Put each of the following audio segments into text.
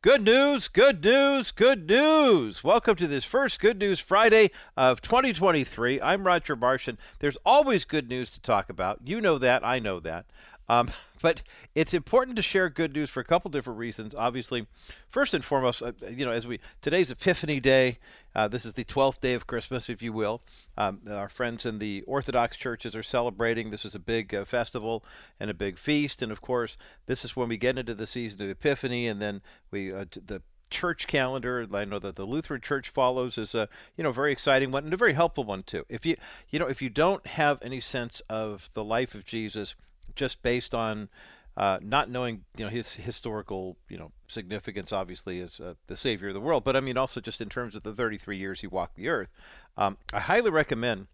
Good news, good news, good news. Welcome to this first Good News Friday of 2023. I'm Roger Marsh. There's always good news to talk about. You know that, I know that. Um, but it's important to share good news for a couple different reasons. Obviously, first and foremost, uh, you know, as we today's Epiphany Day. Uh, this is the 12th day of Christmas, if you will. Um, our friends in the Orthodox churches are celebrating. This is a big uh, festival and a big feast, and of course, this is when we get into the season of Epiphany, and then we uh, the church calendar I know that the Lutheran Church follows is a you know very exciting one and a very helpful one too. If you you know if you don't have any sense of the life of Jesus just based on uh, not knowing you know his historical you know significance obviously as uh, the savior of the world but i mean also just in terms of the 33 years he walked the earth. Um, i highly recommend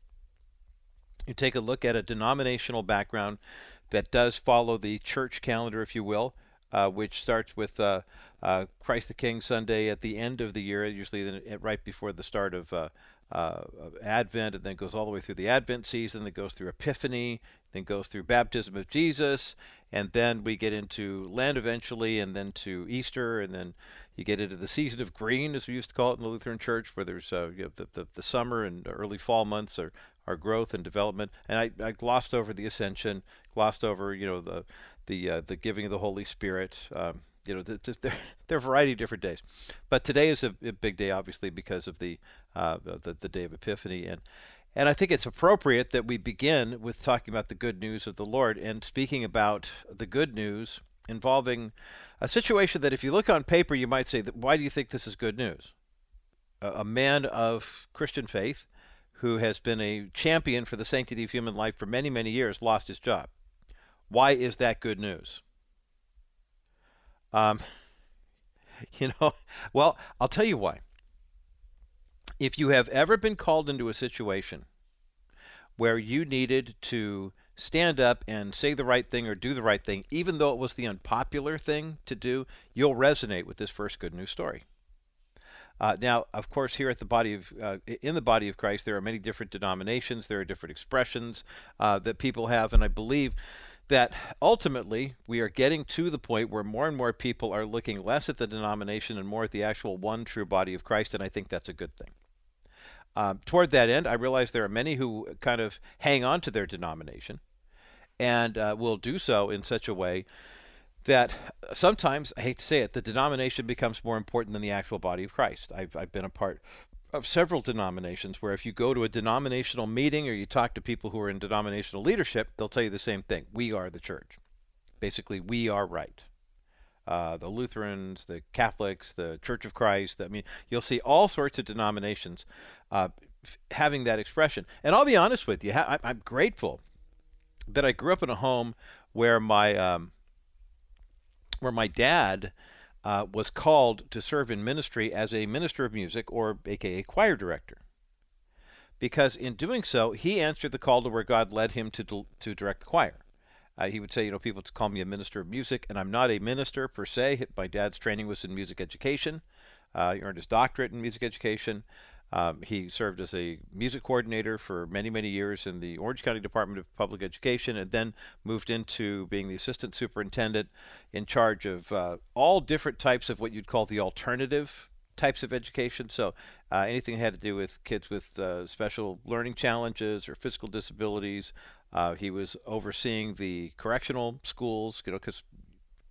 you take a look at a denominational background that does follow the church calendar if you will uh, which starts with uh, uh, christ the king sunday at the end of the year usually right before the start of uh, Advent, and then goes all the way through the Advent season, then goes through Epiphany, then goes through baptism of Jesus, and then we get into Lent eventually, and then to Easter, and then you get into the season of green, as we used to call it in the Lutheran Church, where there's uh, you the, the, the summer and early fall months are, are growth and development. And I, I glossed over the Ascension, glossed over you know the the uh, the giving of the Holy Spirit. Um, you know, the, the, there, there are a variety of different days, but today is a, a big day, obviously, because of the, uh, the the day of Epiphany, and and I think it's appropriate that we begin with talking about the good news of the Lord and speaking about the good news involving a situation that, if you look on paper, you might say, that, Why do you think this is good news? A, a man of Christian faith who has been a champion for the sanctity of human life for many, many years lost his job. Why is that good news? Um, you know, well, I'll tell you why if you have ever been called into a situation where you needed to stand up and say the right thing or do the right thing, even though it was the unpopular thing to do, you'll resonate with this first good news story. Uh, now, of course, here at the body of uh, in the body of Christ, there are many different denominations. There are different expressions uh, that people have, and I believe that ultimately we are getting to the point where more and more people are looking less at the denomination and more at the actual one true body of Christ, and I think that's a good thing. Um, toward that end, I realize there are many who kind of hang on to their denomination and uh, will do so in such a way that sometimes, I hate to say it, the denomination becomes more important than the actual body of Christ. I've, I've been a part of several denominations where if you go to a denominational meeting or you talk to people who are in denominational leadership, they'll tell you the same thing. We are the church. Basically, we are right uh, the Lutherans, the Catholics, the Church of Christ. I mean, you'll see all sorts of denominations uh, f- having that expression. And I'll be honest with you, ha- I- am grateful that I grew up in a home where my um, where my dad uh, was called to serve in ministry as a minister of music, or aka choir director. Because in doing so, he answered the call to where God led him to to direct the choir. Uh, he would say, you know, people call me a minister of music, and I'm not a minister per se. My dad's training was in music education. Uh, he earned his doctorate in music education. Um, he served as a music coordinator for many, many years in the Orange County Department of Public Education and then moved into being the assistant superintendent in charge of uh, all different types of what you'd call the alternative types of education. So uh, anything that had to do with kids with uh, special learning challenges or physical disabilities, uh, he was overseeing the correctional schools, you know, because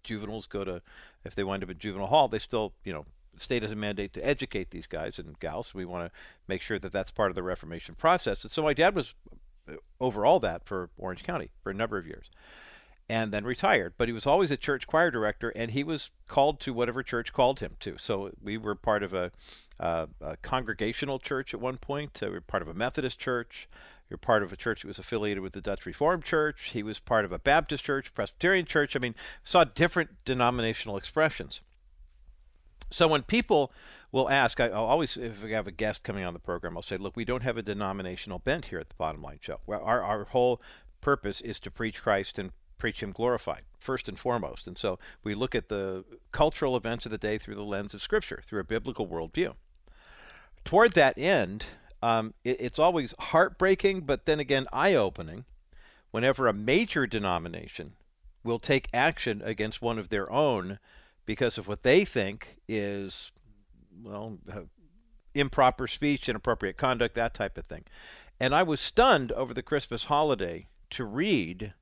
juveniles go to, if they wind up at juvenile hall, they still, you know, the state has a mandate to educate these guys and gals. We want to make sure that that's part of the Reformation process. And so my dad was uh, over all that for Orange County for a number of years and then retired. But he was always a church choir director, and he was called to whatever church called him to. So we were part of a, a congregational church at one point. Uh, we were part of a Methodist church. You're part of a church that was affiliated with the Dutch Reformed Church. He was part of a Baptist church, Presbyterian church. I mean, saw different denominational expressions. So when people will ask, I, will always, if we have a guest coming on the program, I'll say, look, we don't have a denominational bent here at the Bottom Line Show. Our, our whole purpose is to preach Christ and preach Him glorified, first and foremost. And so we look at the cultural events of the day through the lens of Scripture, through a biblical worldview. Toward that end, um, it, it's always heartbreaking, but then again, eye opening whenever a major denomination will take action against one of their own because of what they think is, well, uh, improper speech, inappropriate conduct, that type of thing. And I was stunned over the Christmas holiday to read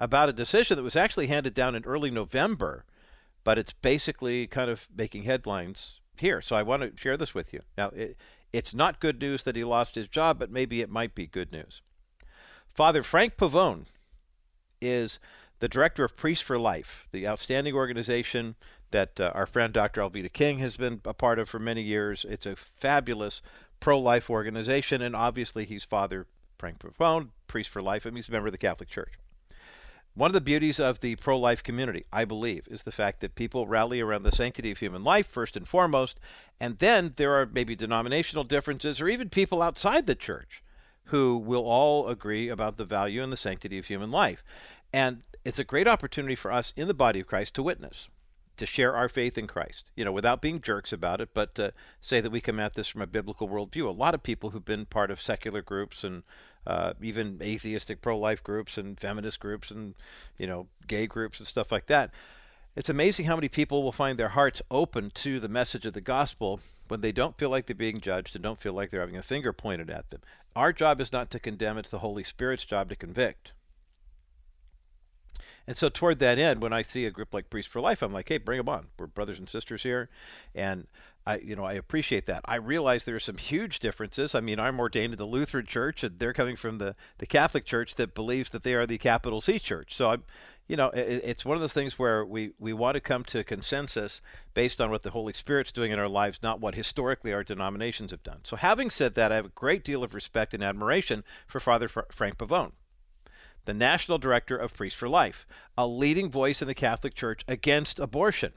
about a decision that was actually handed down in early November, but it's basically kind of making headlines here. So I want to share this with you. Now, it, it's not good news that he lost his job, but maybe it might be good news. Father Frank Pavone is the director of Priests for Life, the outstanding organization that uh, our friend Dr. Alveda King has been a part of for many years. It's a fabulous pro life organization, and obviously he's Father Frank Pavone, Priest for Life, and he's a member of the Catholic Church. One of the beauties of the pro life community, I believe, is the fact that people rally around the sanctity of human life first and foremost, and then there are maybe denominational differences or even people outside the church who will all agree about the value and the sanctity of human life. And it's a great opportunity for us in the body of Christ to witness to share our faith in Christ, you know, without being jerks about it, but to say that we come at this from a biblical worldview. A lot of people who've been part of secular groups and uh, even atheistic pro-life groups and feminist groups and you know gay groups and stuff like that. It's amazing how many people will find their hearts open to the message of the gospel when they don't feel like they're being judged and don't feel like they're having a finger pointed at them. Our job is not to condemn, it's the Holy Spirit's job to convict. And so, toward that end, when I see a group like Priest for Life, I'm like, hey, bring them on. We're brothers and sisters here, and I, you know, I appreciate that. I realize there are some huge differences. I mean, I'm ordained in the Lutheran Church, and they're coming from the the Catholic Church that believes that they are the capital C Church. So I'm, you know, it, it's one of those things where we we want to come to consensus based on what the Holy Spirit's doing in our lives, not what historically our denominations have done. So, having said that, I have a great deal of respect and admiration for Father Fr- Frank Pavone the National Director of Priests for Life, a leading voice in the Catholic Church against abortion.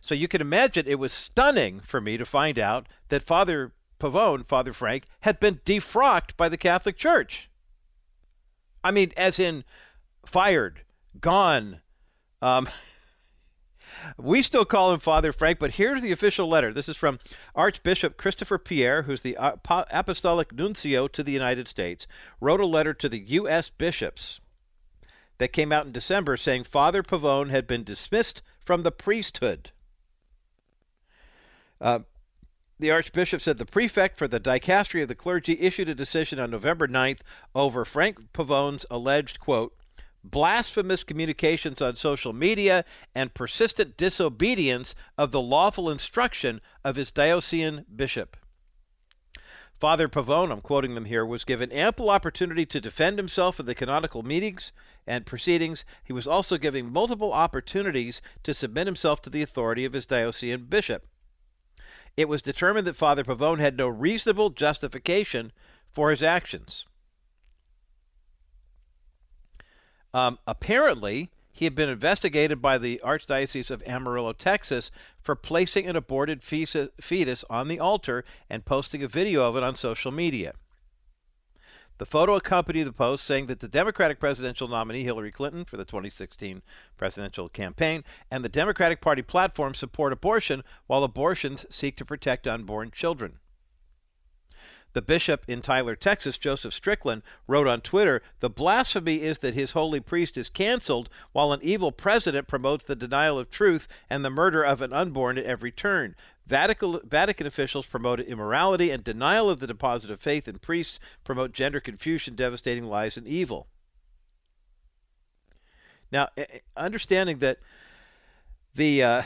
So you can imagine it was stunning for me to find out that Father Pavone, Father Frank, had been defrocked by the Catholic Church. I mean, as in fired, gone. Um, we still call him Father Frank, but here's the official letter. This is from Archbishop Christopher Pierre, who's the Apostolic Nuncio to the United States, wrote a letter to the U.S. bishops that came out in December saying Father Pavone had been dismissed from the priesthood. Uh, the Archbishop said the prefect for the dicastery of the clergy issued a decision on November 9th over Frank Pavone's alleged, quote, blasphemous communications on social media and persistent disobedience of the lawful instruction of his diocesan bishop. Father Pavone, I'm quoting them here, was given ample opportunity to defend himself in the canonical meetings and proceedings. He was also given multiple opportunities to submit himself to the authority of his diocesan bishop. It was determined that Father Pavone had no reasonable justification for his actions. Um, apparently, he had been investigated by the Archdiocese of Amarillo, Texas, for placing an aborted fetus on the altar and posting a video of it on social media. The photo accompanied the post saying that the Democratic presidential nominee Hillary Clinton for the 2016 presidential campaign and the Democratic Party platform support abortion while abortions seek to protect unborn children. The bishop in Tyler, Texas, Joseph Strickland, wrote on Twitter The blasphemy is that his holy priest is canceled while an evil president promotes the denial of truth and the murder of an unborn at every turn. Vatican, Vatican officials promote immorality and denial of the deposit of faith, and priests promote gender confusion, devastating lies, and evil. Now, understanding that the uh,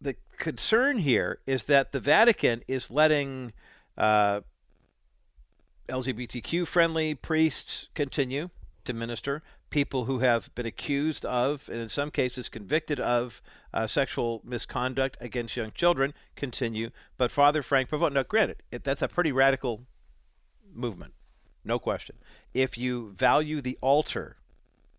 the concern here is that the Vatican is letting uh, LGBTQ friendly priests continue to minister. People who have been accused of, and in some cases convicted of, uh, sexual misconduct against young children continue. But Father Frank Pavone, now granted, it, that's a pretty radical movement, no question. If you value the altar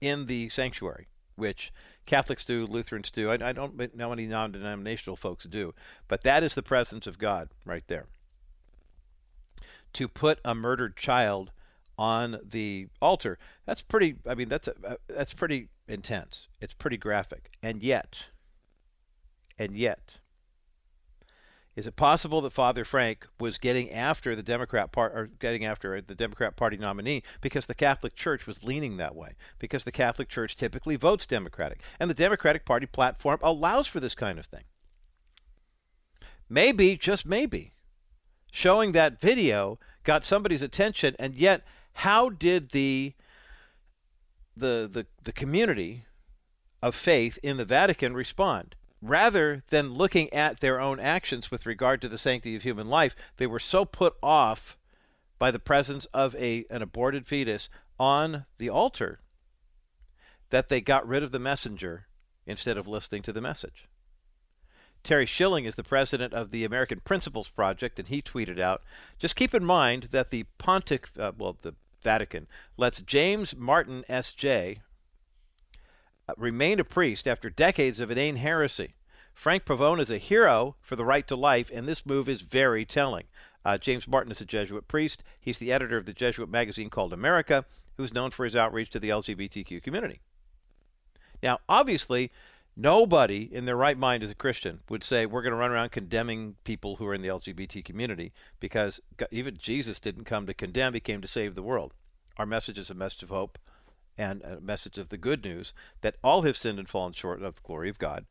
in the sanctuary, which Catholics do, Lutherans do, I, I don't know any non denominational folks do, but that is the presence of God right there to put a murdered child on the altar. That's pretty. I mean, that's a, that's pretty intense. It's pretty graphic, and yet, and yet, Is it possible that Father Frank was getting after the Democrat part or getting after the Democrat Party nominee because the Catholic Church was leaning that way? Because the Catholic Church typically votes Democratic, and the Democratic Party platform allows for this kind of thing. Maybe, just maybe, showing that video got somebody's attention, and yet, how did the the the, the community of faith in the Vatican respond? rather than looking at their own actions with regard to the sanctity of human life, they were so put off by the presence of a, an aborted fetus on the altar that they got rid of the messenger instead of listening to the message. Terry Schilling is the president of the American Principles Project, and he tweeted out Just keep in mind that the Pontic, uh, well, the Vatican, lets James Martin S.J., remain a priest after decades of inane heresy. Frank Pavone is a hero for the right to life, and this move is very telling. Uh, James Martin is a Jesuit priest. He's the editor of the Jesuit magazine called America, who's known for his outreach to the LGBTQ community. Now, obviously, nobody in their right mind as a Christian would say we're going to run around condemning people who are in the LGBT community because even Jesus didn't come to condemn, he came to save the world. Our message is a message of hope and a message of the good news that all have sinned and fallen short of the glory of God,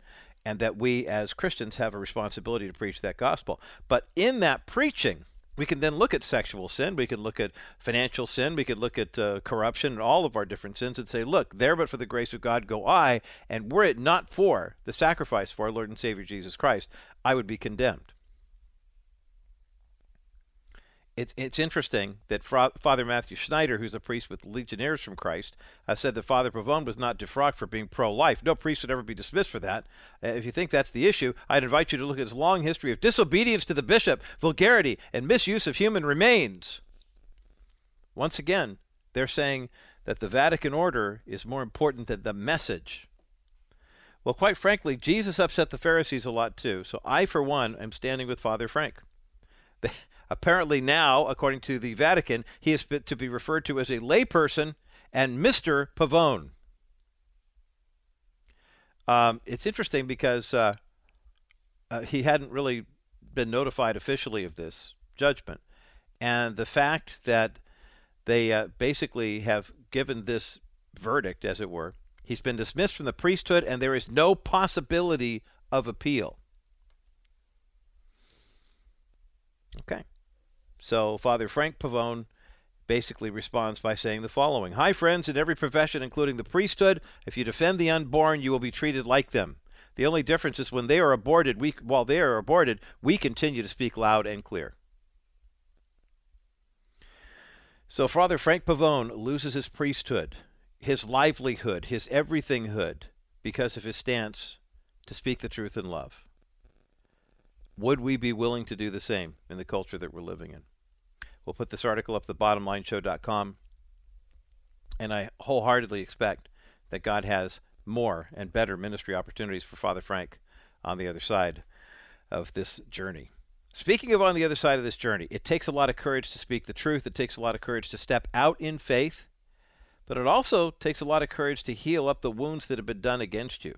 and that we as Christians have a responsibility to preach that gospel. But in that preaching, we can then look at sexual sin, we can look at financial sin, we could look at uh, corruption and all of our different sins and say, look, there but for the grace of God go I, and were it not for the sacrifice for our Lord and Savior Jesus Christ, I would be condemned it's it's interesting that Fra- Father Matthew Schneider, who's a priest with Legionnaires from Christ, uh, said that Father Pavone was not defrocked for being pro-life. No priest would ever be dismissed for that. Uh, if you think that's the issue, I'd invite you to look at his long history of disobedience to the bishop, vulgarity, and misuse of human remains. Once again, they're saying that the Vatican order is more important than the message. Well, quite frankly, Jesus upset the Pharisees a lot too. So I, for one, am standing with Father Frank. Apparently, now, according to the Vatican, he is to be referred to as a layperson and Mr. Pavone. Um, it's interesting because uh, uh, he hadn't really been notified officially of this judgment. And the fact that they uh, basically have given this verdict, as it were, he's been dismissed from the priesthood and there is no possibility of appeal. Okay. So Father Frank Pavone basically responds by saying the following Hi, friends in every profession, including the priesthood. If you defend the unborn, you will be treated like them. The only difference is when they are aborted, we, while they are aborted, we continue to speak loud and clear. So Father Frank Pavone loses his priesthood, his livelihood, his everythinghood, because of his stance to speak the truth in love. Would we be willing to do the same in the culture that we're living in? We'll put this article up at thebottomlineshow.com. And I wholeheartedly expect that God has more and better ministry opportunities for Father Frank on the other side of this journey. Speaking of on the other side of this journey, it takes a lot of courage to speak the truth. It takes a lot of courage to step out in faith, but it also takes a lot of courage to heal up the wounds that have been done against you.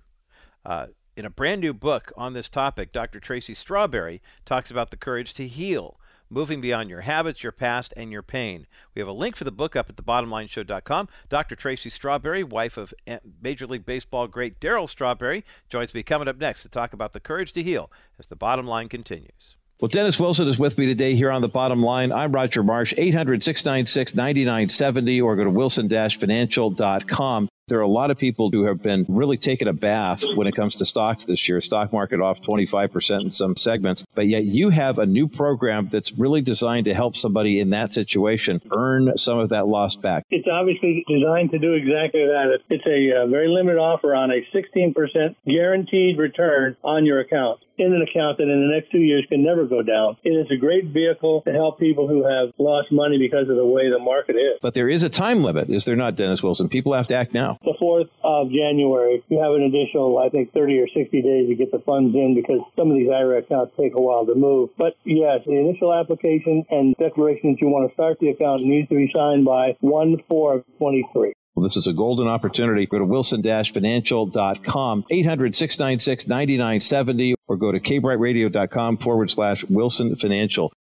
Uh, in a brand new book on this topic, Dr. Tracy Strawberry talks about the courage to heal moving beyond your habits, your past, and your pain. We have a link for the book up at thebottomlineshow.com. Dr. Tracy Strawberry, wife of Major League Baseball great Darryl Strawberry, joins me coming up next to talk about the courage to heal as the bottom line continues. Well, Dennis Wilson is with me today here on the bottom line. I'm Roger Marsh, 800 696 9970, or go to wilson financial.com. There are a lot of people who have been really taking a bath when it comes to stocks this year. Stock market off 25% in some segments, but yet you have a new program that's really designed to help somebody in that situation earn some of that loss back. It's obviously designed to do exactly that. It's a very limited offer on a 16% guaranteed return on your account in an account that in the next two years can never go down. It is a great vehicle to help people who have lost money because of the way the market is. But there is a time limit, is there not, Dennis Wilson? People have to act now. The 4th of January, you have an additional, I think, 30 or 60 days to get the funds in because some of these IRA accounts take a while to move. But yes, the initial application and declaration that you want to start the account needs to be signed by 1 4 of 23. Well, this is a golden opportunity. Go to wilson-financial.com, 800-696-9970, or go to kbrightradio.com forward slash Wilson Financial.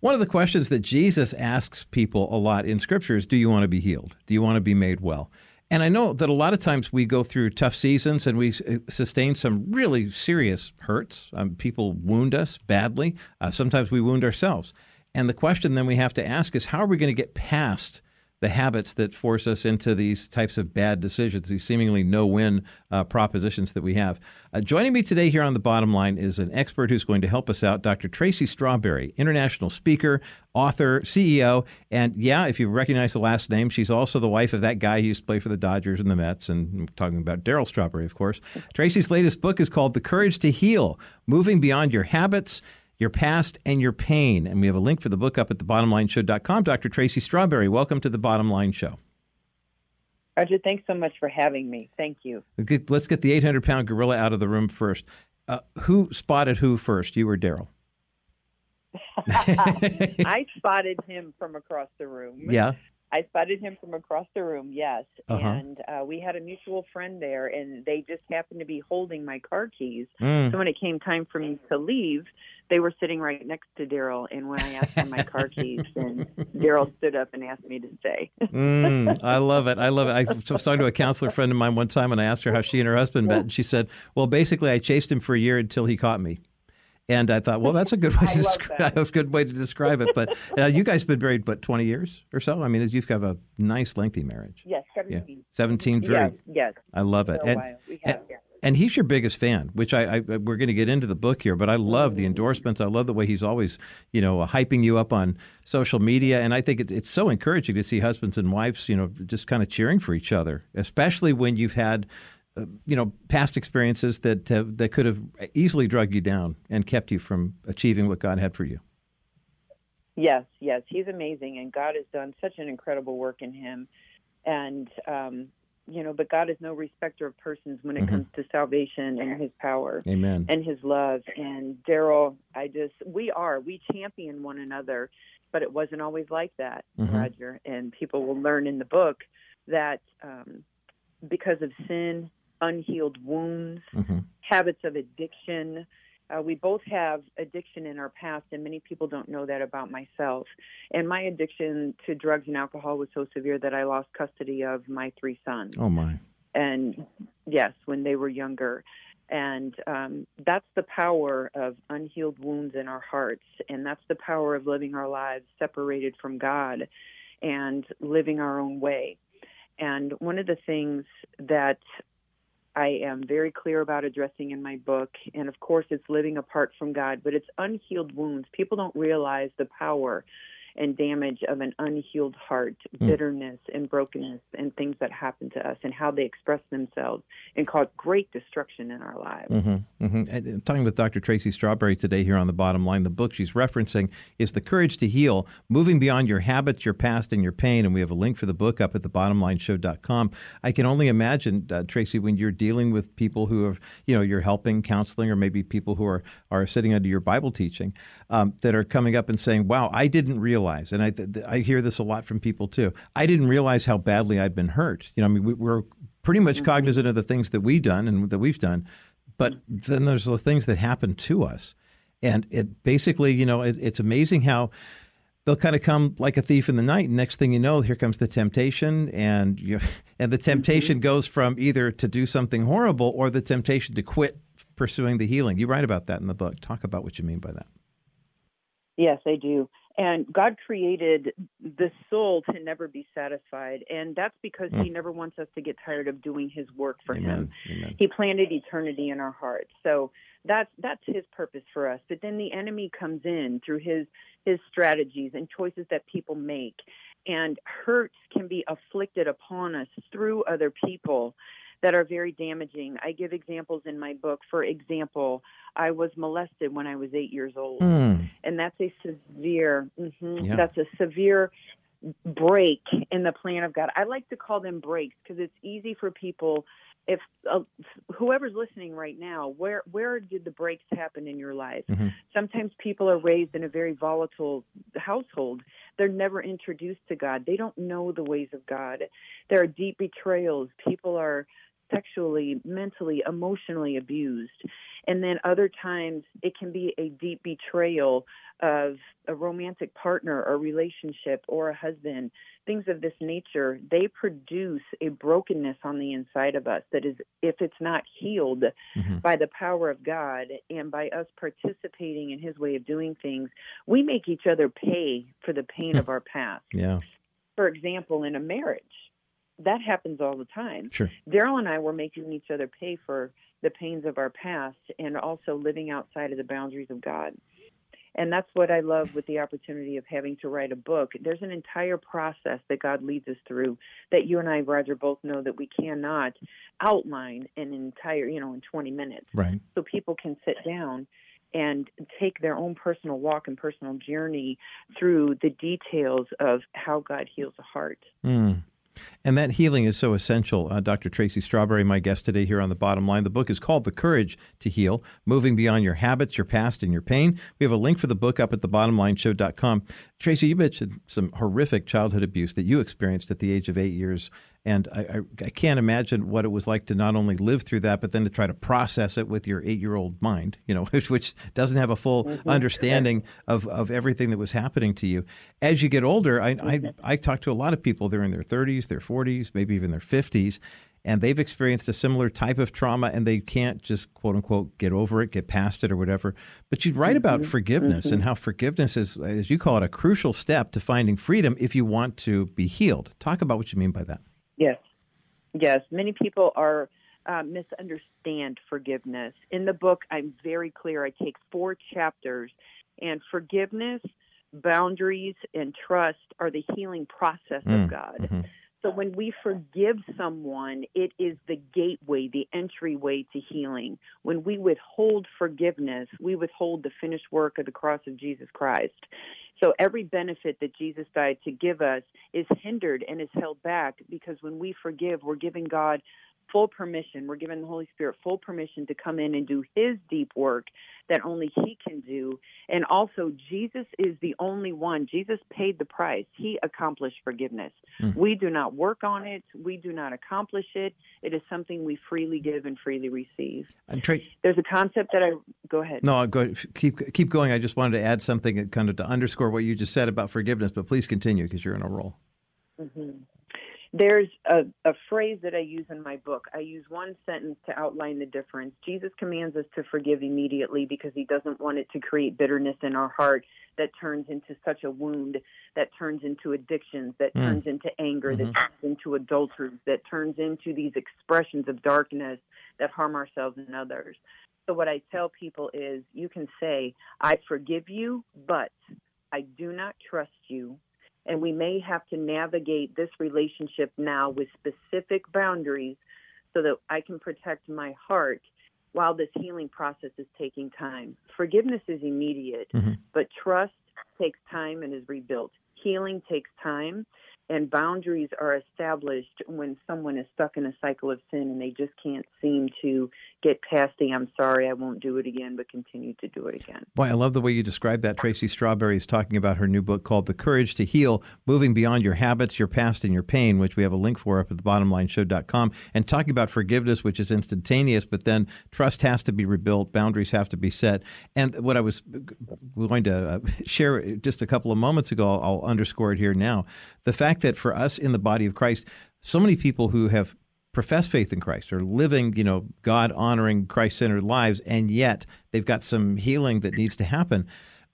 One of the questions that Jesus asks people a lot in Scripture is, do you want to be healed? Do you want to be made well? And I know that a lot of times we go through tough seasons and we uh, sustain some really serious hurts. Um, people wound us badly. Uh, sometimes we wound ourselves. And the question then we have to ask is, how are we going to get past the habits that force us into these types of bad decisions, these seemingly no win uh, propositions that we have. Uh, joining me today here on the bottom line is an expert who's going to help us out, Dr. Tracy Strawberry, international speaker, author, CEO. And yeah, if you recognize the last name, she's also the wife of that guy who used to play for the Dodgers and the Mets. And I'm talking about Darryl Strawberry, of course. Tracy's latest book is called The Courage to Heal Moving Beyond Your Habits your past and your pain. And we have a link for the book up at thebottomlineshow.com. Dr. Tracy Strawberry, welcome to the Bottom Line Show. Roger, thanks so much for having me. Thank you. Let's get the 800 pound gorilla out of the room first. Uh, who spotted who first, you or Darryl? I spotted him from across the room. Yeah. I spotted him from across the room, yes. Uh-huh. And uh, we had a mutual friend there, and they just happened to be holding my car keys. Mm. So when it came time for me to leave, they were sitting right next to Darryl, And when I asked for my car keys, then Darryl stood up and asked me to stay. mm, I love it. I love it. I was talking to a counselor friend of mine one time, and I asked her how she and her husband met. And she said, Well, basically, I chased him for a year until he caught me. And I thought, well, that's a good way to describe. a good way to describe it. But uh, you guys have been married, but twenty years or so. I mean, you've got a nice, lengthy marriage. Yes, seventeen. Yeah. Seventeen. Very. Yes, yes. I love it. And, have, and, yeah. And, he's your biggest fan, which I, I we're going to get into the book here. But I love the endorsements. I love the way he's always, you know, hyping you up on social media. And I think it, it's so encouraging to see husbands and wives, you know, just kind of cheering for each other, especially when you've had you know, past experiences that uh, that could have easily drugged you down and kept you from achieving what God had for you. Yes, yes, he's amazing, and God has done such an incredible work in him, and um, you know, but God is no respecter of persons when it mm-hmm. comes to salvation and His power, Amen, and His love. And Darryl, I just we are we champion one another, but it wasn't always like that, mm-hmm. Roger. And people will learn in the book that um, because of sin unhealed wounds, mm-hmm. habits of addiction. Uh, we both have addiction in our past, and many people don't know that about myself. And my addiction to drugs and alcohol was so severe that I lost custody of my three sons. Oh, my. And yes, when they were younger. And um, that's the power of unhealed wounds in our hearts. And that's the power of living our lives separated from God and living our own way. And one of the things that I am very clear about addressing in my book. And of course, it's living apart from God, but it's unhealed wounds. People don't realize the power and damage of an unhealed heart, mm. bitterness and brokenness and things that happen to us and how they express themselves and cause great destruction in our lives. Mm-hmm, mm-hmm. I'm talking with Dr. Tracy Strawberry today here on the bottom line. The book she's referencing is The Courage to Heal, Moving Beyond Your Habits, Your Past, and Your Pain. And we have a link for the book up at the thebottomlineshow.com. I can only imagine, uh, Tracy, when you're dealing with people who are, you know, you're helping, counseling, or maybe people who are, are sitting under your Bible teaching um, that are coming up and saying, wow, I didn't realize and I, th- I hear this a lot from people too. I didn't realize how badly I'd been hurt. You know, I mean, we, are pretty much mm-hmm. cognizant of the things that we've done and that we've done, but then there's the things that happen to us, and it basically, you know, it, it's amazing how they'll kind of come like a thief in the night. Next thing you know, here comes the temptation, and you and the temptation mm-hmm. goes from either to do something horrible or the temptation to quit pursuing the healing. You write about that in the book. Talk about what you mean by that. Yes, I do. And God created the soul to never be satisfied. And that's because mm. He never wants us to get tired of doing His work for Amen. Him. Amen. He planted eternity in our hearts. So that's that's His purpose for us. But then the enemy comes in through his his strategies and choices that people make. And hurts can be afflicted upon us through other people that are very damaging. I give examples in my book. For example, I was molested when I was eight years old, mm. and that's a severe. Mm-hmm, yeah. That's a severe break in the plan of God. I like to call them breaks because it's easy for people. If uh, whoever's listening right now, where where did the breaks happen in your life? Mm-hmm. Sometimes people are raised in a very volatile household They're never introduced to God. They don't know the ways of God. There are deep betrayals. People are sexually, mentally, emotionally abused. And then other times it can be a deep betrayal of a romantic partner or relationship or a husband, things of this nature. They produce a brokenness on the inside of us that is, if it's not healed mm-hmm. by the power of God and by us participating in His way of doing things, we make each other pay for the pain of our past. Yeah. For example, in a marriage, that happens all the time. Sure. Darryl and I were making each other pay for the pains of our past and also living outside of the boundaries of God. And that's what I love with the opportunity of having to write a book. There's an entire process that God leads us through that you and I, Roger, both know that we cannot outline an entire, you know, in 20 minutes. Right. So people can sit down and take their own personal walk and personal journey through the details of how God heals a heart. Mm. And that healing is so essential. Uh, Dr. Tracy Strawberry, my guest today here on The Bottom Line. The book is called The Courage to Heal Moving Beyond Your Habits, Your Past, and Your Pain. We have a link for the book up at thebottomlineshow.com. Tracy, you mentioned some horrific childhood abuse that you experienced at the age of eight years. And I, I, I, can't imagine what it was like to not only live through that, but then to try to process it with your eight year old mind, you know, which, which doesn't have a full mm-hmm. understanding of, of everything that was happening to you. As you get older, I, I, mm-hmm. I talk to a lot of people, they're in their 30s, their 40s, maybe even their 50s, and they've experienced a similar type of trauma and they can't just quote unquote get over it, get past it or whatever. But you write about mm-hmm. forgiveness mm-hmm. and how forgiveness is, as you call it, a crucial step to finding freedom if you want to be healed. Talk about what you mean by that. Yes, yes. Many people are uh, misunderstand forgiveness. In the book, I'm very clear. I take four chapters, and forgiveness, boundaries, and trust are the healing process mm. of God. Mm-hmm. So when we forgive someone, it is the gateway, the entryway to healing. When we withhold forgiveness, we withhold the finished work of the cross of Jesus Christ. So every benefit that Jesus died to give us is hindered and is held back because when we forgive, we're giving God full permission. We're giving the Holy Spirit full permission to come in and do His deep work that only He can do. And also, Jesus is the only one. Jesus paid the price. He accomplished forgiveness. Mm. We do not work on it. We do not accomplish it. It is something we freely give and freely receive. And Tra- There's a concept that I go ahead. No, i go keep keep going. I just wanted to add something kind of to underscore what you just said about forgiveness. But please continue because you're in a role. Mm-hmm. There's a, a phrase that I use in my book. I use one sentence to outline the difference. Jesus commands us to forgive immediately because he doesn't want it to create bitterness in our heart that turns into such a wound, that turns into addictions, that mm. turns into anger, mm-hmm. that turns into adultery, that turns into these expressions of darkness that harm ourselves and others. So, what I tell people is you can say, I forgive you, but I do not trust you and we may have to navigate this relationship now with specific boundaries so that I can protect my heart while this healing process is taking time. Forgiveness is immediate, mm-hmm. but trust takes time and is rebuilt. Healing takes time and boundaries are established when someone is stuck in a cycle of sin and they just can't seem to get past the I'm sorry, I won't do it again, but continue to do it again. Boy, I love the way you describe that. Tracy Strawberry is talking about her new book called The Courage to Heal Moving Beyond Your Habits, Your Past, and Your Pain, which we have a link for up at the thebottomlineshow.com, and talking about forgiveness, which is instantaneous, but then trust has to be rebuilt, boundaries have to be set. And what I was going to uh, share just a couple of moments ago, I'll underscore it here now. The fact fact that for us in the body of Christ, so many people who have professed faith in Christ are living, you know, God honoring, Christ centered lives, and yet they've got some healing that needs to happen.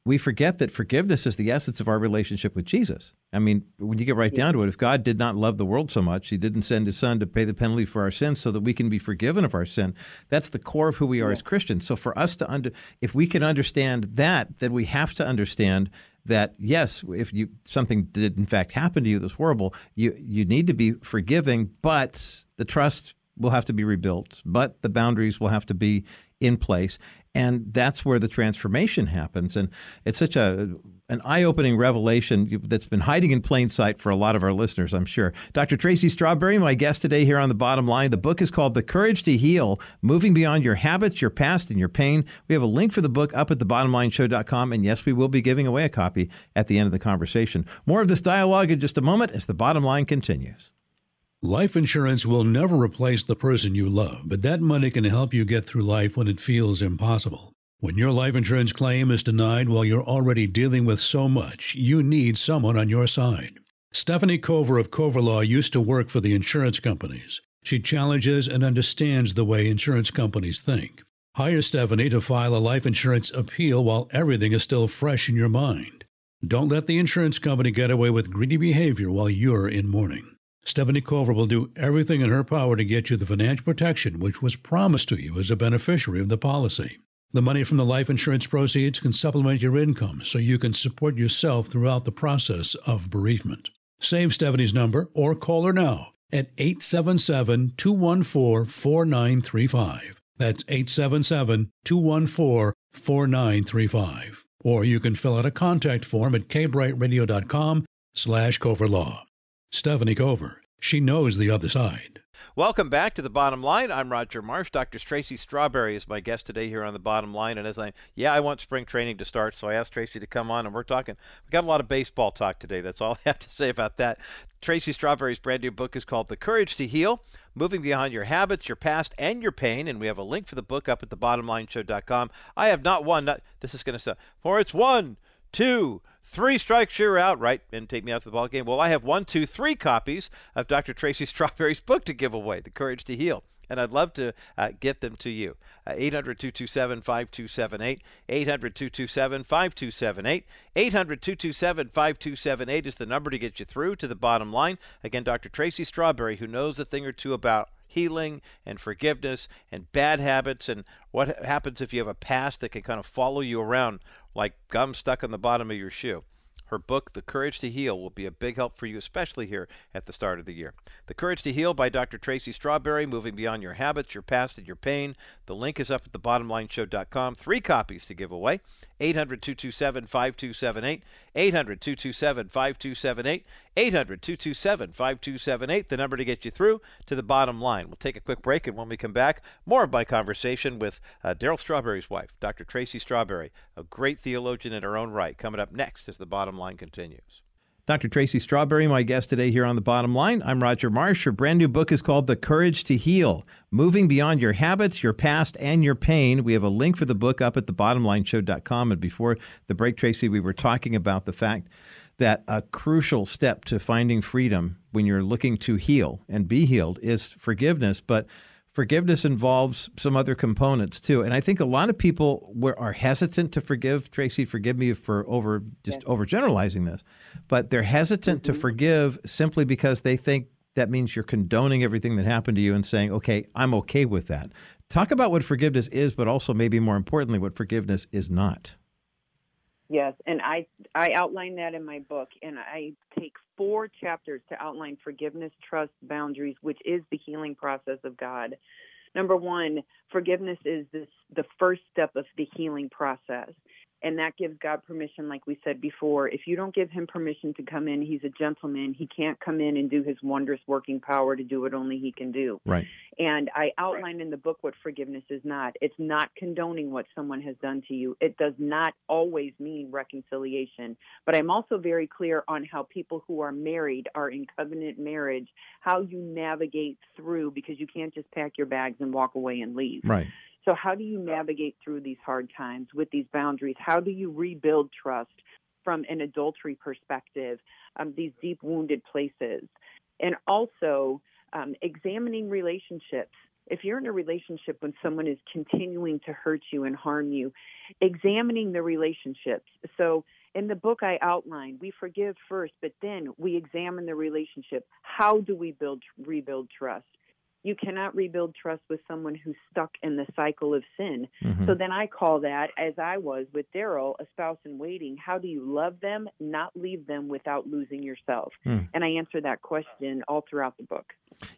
We forget that forgiveness is the essence of our relationship with Jesus. I mean, when you get right down to it, if God did not love the world so much, He didn't send His Son to pay the penalty for our sins so that we can be forgiven of our sin. That's the core of who we are yeah. as Christians. So for us to under, if we can understand that, then we have to understand that yes, if you something did in fact happen to you that's horrible, you you need to be forgiving, but the trust will have to be rebuilt, but the boundaries will have to be in place. and that's where the transformation happens. And it's such a an eye-opening revelation that's been hiding in plain sight for a lot of our listeners, I'm sure. Dr. Tracy Strawberry, my guest today here on the Bottom Line. The book is called The Courage to Heal: Moving Beyond Your Habits, Your Past, and Your Pain. We have a link for the book up at thebottomlineshow.com, and yes, we will be giving away a copy at the end of the conversation. More of this dialogue in just a moment as the Bottom Line continues. Life insurance will never replace the person you love, but that money can help you get through life when it feels impossible. When your life insurance claim is denied while you're already dealing with so much, you need someone on your side. Stephanie Cover of Cover Law used to work for the insurance companies. She challenges and understands the way insurance companies think. Hire Stephanie to file a life insurance appeal while everything is still fresh in your mind. Don't let the insurance company get away with greedy behavior while you're in mourning. Stephanie Cover will do everything in her power to get you the financial protection which was promised to you as a beneficiary of the policy. The money from the life insurance proceeds can supplement your income so you can support yourself throughout the process of bereavement. Save Stephanie's number or call her now at 877 214 4935. That's 877 214 4935. Or you can fill out a contact form at kbrightradio.com slash coverlaw. Stephanie Cover. She knows the other side. Welcome back to the bottom line. I'm Roger Marsh. Dr. Tracy Strawberry is my guest today here on the bottom line. And as I, yeah, I want spring training to start, so I asked Tracy to come on, and we're talking. We got a lot of baseball talk today. That's all I have to say about that. Tracy Strawberry's brand new book is called The Courage to Heal Moving Beyond Your Habits, Your Past, and Your Pain. And we have a link for the book up at thebottomlineshow.com. I have not one, not, this is going to sound, for it's one, two, strikes, you're out, right? And take me out to the ball game. Well, I have one, two, three copies of Dr. Tracy Strawberry's book to give away, The Courage to Heal. And I'd love to uh, get them to you. Uh, 800 227 5278. 800 227 5278. 800 227 5278 is the number to get you through to the bottom line. Again, Dr. Tracy Strawberry, who knows a thing or two about healing and forgiveness and bad habits and what happens if you have a past that can kind of follow you around like gum stuck on the bottom of your shoe. Her book, The Courage to Heal, will be a big help for you, especially here at the start of the year. The Courage to Heal by Dr. Tracy Strawberry, moving beyond your habits, your past, and your pain. The link is up at thebottomlineshow.com. Three copies to give away. 800 227 5278. 800 227 5278. 800 227 5278, the number to get you through to the bottom line. We'll take a quick break, and when we come back, more of my conversation with uh, Darryl Strawberry's wife, Dr. Tracy Strawberry, a great theologian in her own right, coming up next as the bottom line continues. Dr. Tracy Strawberry, my guest today here on The Bottom Line. I'm Roger Marsh. Her brand new book is called The Courage to Heal Moving Beyond Your Habits, Your Past, and Your Pain. We have a link for the book up at thebottomlineshow.com. And before the break, Tracy, we were talking about the fact that a crucial step to finding freedom when you're looking to heal and be healed is forgiveness. But forgiveness involves some other components too. And I think a lot of people were, are hesitant to forgive. Tracy, forgive me for over just yes. overgeneralizing this, but they're hesitant mm-hmm. to forgive simply because they think that means you're condoning everything that happened to you and saying, okay, I'm okay with that. Talk about what forgiveness is, but also maybe more importantly, what forgiveness is not. Yes, and I I outline that in my book, and I take four chapters to outline forgiveness, trust, boundaries, which is the healing process of God. Number one, forgiveness is this the first step of the healing process. And that gives God permission, like we said before. If you don't give him permission to come in, he's a gentleman. He can't come in and do his wondrous working power to do what only he can do. Right. And I outline in the book what forgiveness is not. It's not condoning what someone has done to you. It does not always mean reconciliation. But I'm also very clear on how people who are married are in covenant marriage, how you navigate through because you can't just pack your bags and walk away and leave. Right. So, how do you navigate through these hard times with these boundaries? How do you rebuild trust from an adultery perspective, um, these deep wounded places? And also, um, examining relationships. If you're in a relationship when someone is continuing to hurt you and harm you, examining the relationships. So, in the book, I outline we forgive first, but then we examine the relationship. How do we build rebuild trust? You cannot rebuild trust with someone who's stuck in the cycle of sin. Mm-hmm. So then I call that, as I was with Darryl, a spouse in waiting. How do you love them, not leave them without losing yourself? Mm. And I answer that question all throughout the book.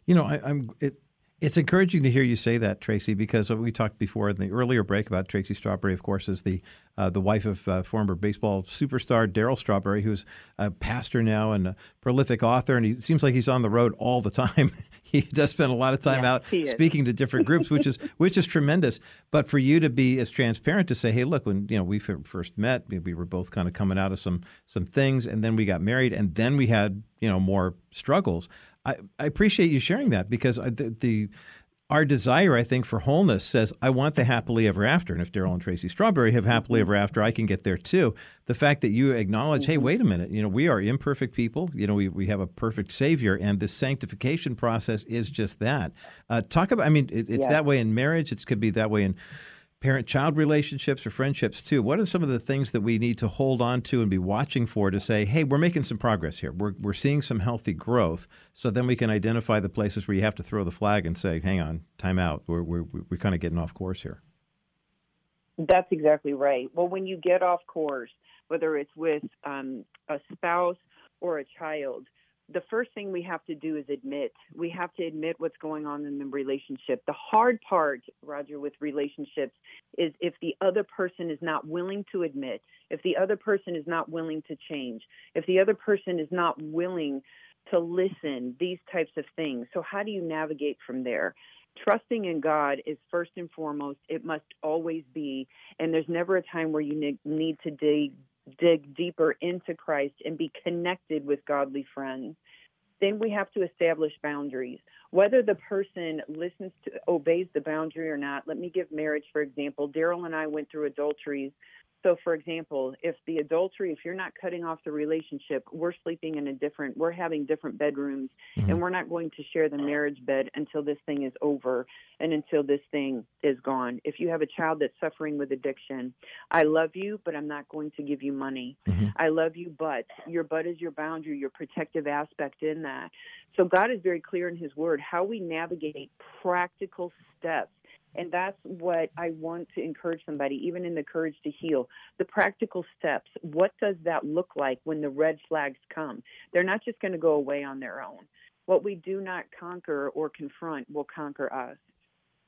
You know, I, am it It's encouraging to hear you say that, Tracy, because we talked before in the earlier break about Tracy Strawberry, of course, is the uh, the wife of uh, former baseball superstar Darryl Strawberry, who's a pastor now and a prolific author, and he seems like he's on the road all the time. he does spend a lot of time out speaking to different groups, which is which is tremendous. But for you to be as transparent to say, "Hey, look, when you know we first met, we were both kind of coming out of some some things, and then we got married, and then we had you know more struggles." I, I appreciate you sharing that because the, the our desire, I think, for wholeness says, I want the happily ever after. And if Darryl and Tracy Strawberry have happily ever after, I can get there too. The fact that you acknowledge, mm-hmm. hey, wait a minute, you know, we are imperfect people. You know, we, we have a perfect Savior, and this sanctification process is just that. Uh, talk about, I mean, it, it's yeah. that way in marriage, it could be that way in parent child relationships or friendships too. What are some of the things that we need to hold on to and be watching for to say, hey, we're making some progress here. We're, we're seeing some healthy growth. So then we can identify the places where you have to throw the flag and say, hang on, time out. We're, we're, we're kind of getting off course here. That's exactly right. Well, when you get off course, whether it's with um, a spouse or a child, the first thing we have to do is admit. We have to admit what's going on in the relationship. The hard part, Roger, with relationships is if the other person is not willing to admit, if the other person is not willing to change, if the other person is not willing to listen, these types of things. So, how do you navigate from there? Trusting in God is first and foremost, it must always be. And there's never a time where you need to dig dig deeper into Christ and be connected with godly friends. Then we have to establish boundaries. Whether the person listens to, obeys the boundary or not, let me give marriage, for example. Darryl and I went through adulteries so, for example, if the adultery, if you're not cutting off the relationship, we're sleeping in a different, we're having different bedrooms, mm-hmm. and we're not going to share the marriage bed until this thing is over and until this thing is gone. If you have a child that's suffering with addiction, I love you, but I'm not going to give you money. Mm-hmm. I love you, but your but is your boundary, your protective aspect in that. So, God is very clear in His Word how we navigate practical steps and that's what I want to encourage somebody, even in the Courage to Heal. The practical steps. What does that look like when the red flags come? They're not just going to go away on their own. What we do not conquer or confront will conquer us.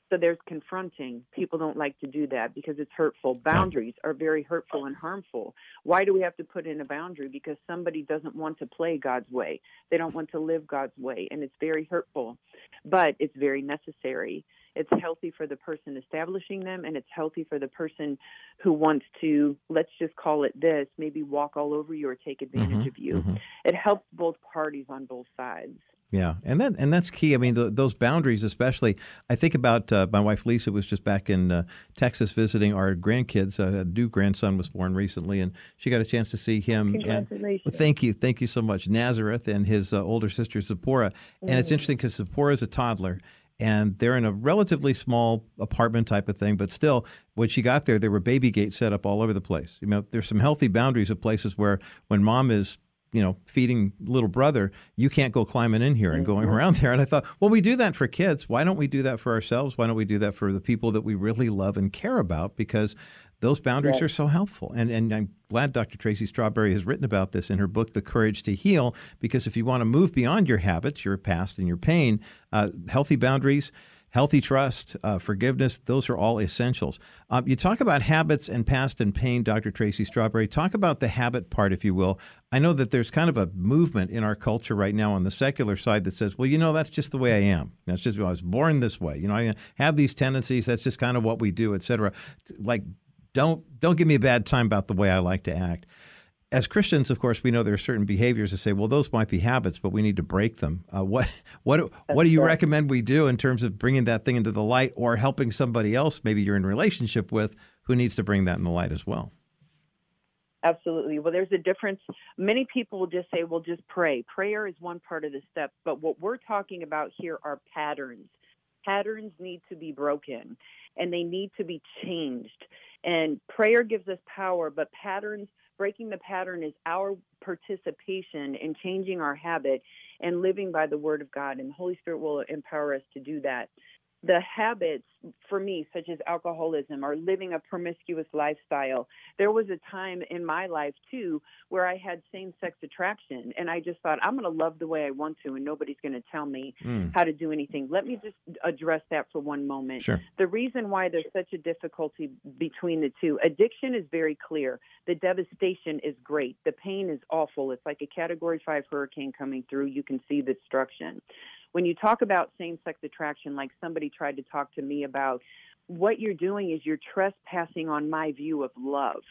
So there's confronting. People don't like to do that because it's hurtful. Boundaries are very hurtful and harmful. Why do we have to put in a boundary? Because somebody doesn't want to play God's way. They don't want to live God's way, and it's very hurtful, but it's very necessary. It's healthy for the person establishing them, and it's healthy for the person who wants to, let's just call it this, maybe walk all over you or take advantage mm-hmm, of you. Mm-hmm. It helps both parties on both sides. Yeah, and that and that's key. I mean, the, those boundaries, especially. I think about uh, my wife Lisa was just back in uh, Texas visiting our grandkids. Uh, a new grandson was born recently, and she got a chance to see him. Congratulations! And, thank you, thank you so much, Nazareth and his uh, older sister Zipporah. Mm-hmm. And it's mm. interesting because Zipporah is a toddler, and they're in a relatively small apartment type of thing, but still, when she got there, there were baby gates set up all over the place. You know, there's some healthy boundaries of places where when mom is you know, feeding little brother, you can't go climbing in here and going mm-hmm. around there. And I thought, well, we do that for kids. Why don't we do that for ourselves? Why don't we do that for the people that we really love and care about? Because those boundaries are so helpful. And, and I'm glad Dr. Tracy Strawberry has written about this in her book, The Courage to Heal, because if you want to move beyond your habits, your past, and your pain, uh, healthy boundaries, healthy trust, uh, forgiveness, those are all essentials. Um, you talk about habits and past and pain, Dr. Tracy Strawberry. Talk about the habit part, if you will. I know that there's kind of a movement in our culture right now on the secular side that says, well, you know, that's just the way I am. That's just I was born this way. You know, I have these tendencies. That's just kind of what we do, et cetera. Like don't don't give me a bad time about the way I like to act. As Christians, of course, we know there are certain behaviors that say, well, those might be habits, but we need to break them. Uh, what what what do you recommend we do in terms of bringing that thing into the light, or helping somebody else, maybe you're in relationship with, who needs to bring that in the light as well? Absolutely. Well, there's a difference. Many people will just say, well, just pray. Prayer is one part of the step, but what we're talking about here are patterns. Patterns need to be broken and they need to be changed. And prayer gives us power, but patterns, breaking the pattern is our participation in changing our habit and living by the word of God. And the Holy Spirit will empower us to do that. The habits for me, such as alcoholism or living a promiscuous lifestyle, there was a time in my life too where I had same sex attraction. And I just thought, I'm going to love the way I want to, and nobody's going to tell me mm. how to do anything. Let me just address that for one moment. Sure. The reason why there's such a difficulty between the two addiction is very clear. The devastation is great. The pain is awful. It's like a category five hurricane coming through. You can see the destruction when you talk about same sex attraction, like somebody tried to talk to me about, what you're doing is you're trespassing on my view of love.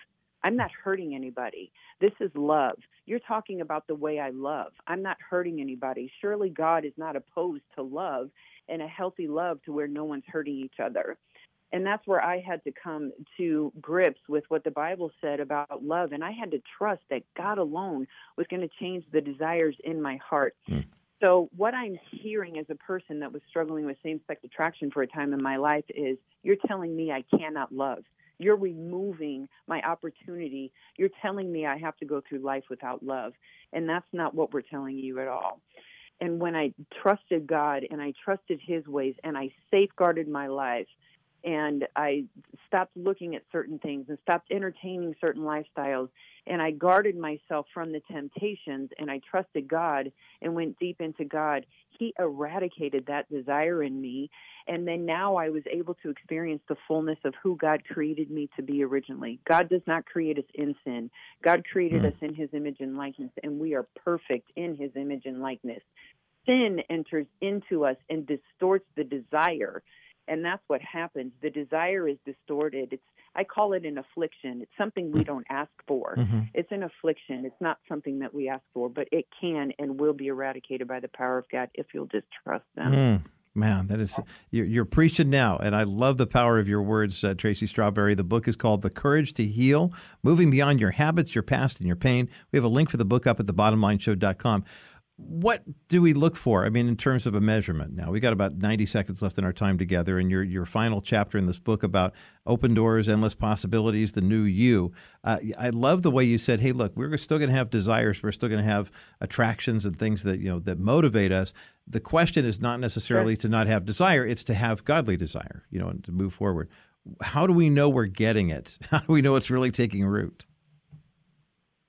I'm not hurting anybody. This is love. You're talking about the way I love. I'm not hurting anybody. Surely God is not opposed to love and a healthy love to where no one's hurting each other. And that's where I had to come to grips with what the Bible said about love. And I had to trust that God alone was going to change the desires in my heart. Mm. So, what I'm hearing as a person that was struggling with same sex attraction for a time in my life is you're telling me I cannot love. You're removing my opportunity. You're telling me I have to go through life without love. And that's not what we're telling you at all. And when I trusted God and I trusted His ways and I safeguarded my life, and I stopped looking at certain things and stopped entertaining certain lifestyles and I guarded myself from the temptations and I trusted God and went deep into God. He eradicated that desire in me and then now I was able to experience the fullness of who God created me to be originally. God does not create us in sin. God created mm. us in his image and likeness and we are perfect in his image and likeness. Sin enters into us and distorts the desire and that's what happens the desire is distorted it's i call it an affliction it's something we don't ask for mm-hmm. it's an affliction it's not something that we ask for but it can and will be eradicated by the power of god if you'll just trust them mm. Man, that is you're, you're, preaching now, and I love the power of your words, uh, Tracy Strawberry. The book is called "The Courage to Heal: Moving Beyond Your Habits, Your Past, and Your Pain." We have a link for the book up at thebottomlineshow.com what do we look for? I mean, in terms of a measurement. Now we got about 90 seconds left in our time together, and your your final chapter in this book about open doors, endless possibilities, the new you. Uh, I love the way you said, "Hey, look, we're still going to have desires. We're still going to have attractions and things that you know that motivate us. The question is not necessarily sure. to not have desire; it's to have godly desire. You know, and to move forward. How do we know we're getting it? How do we know it's really taking root?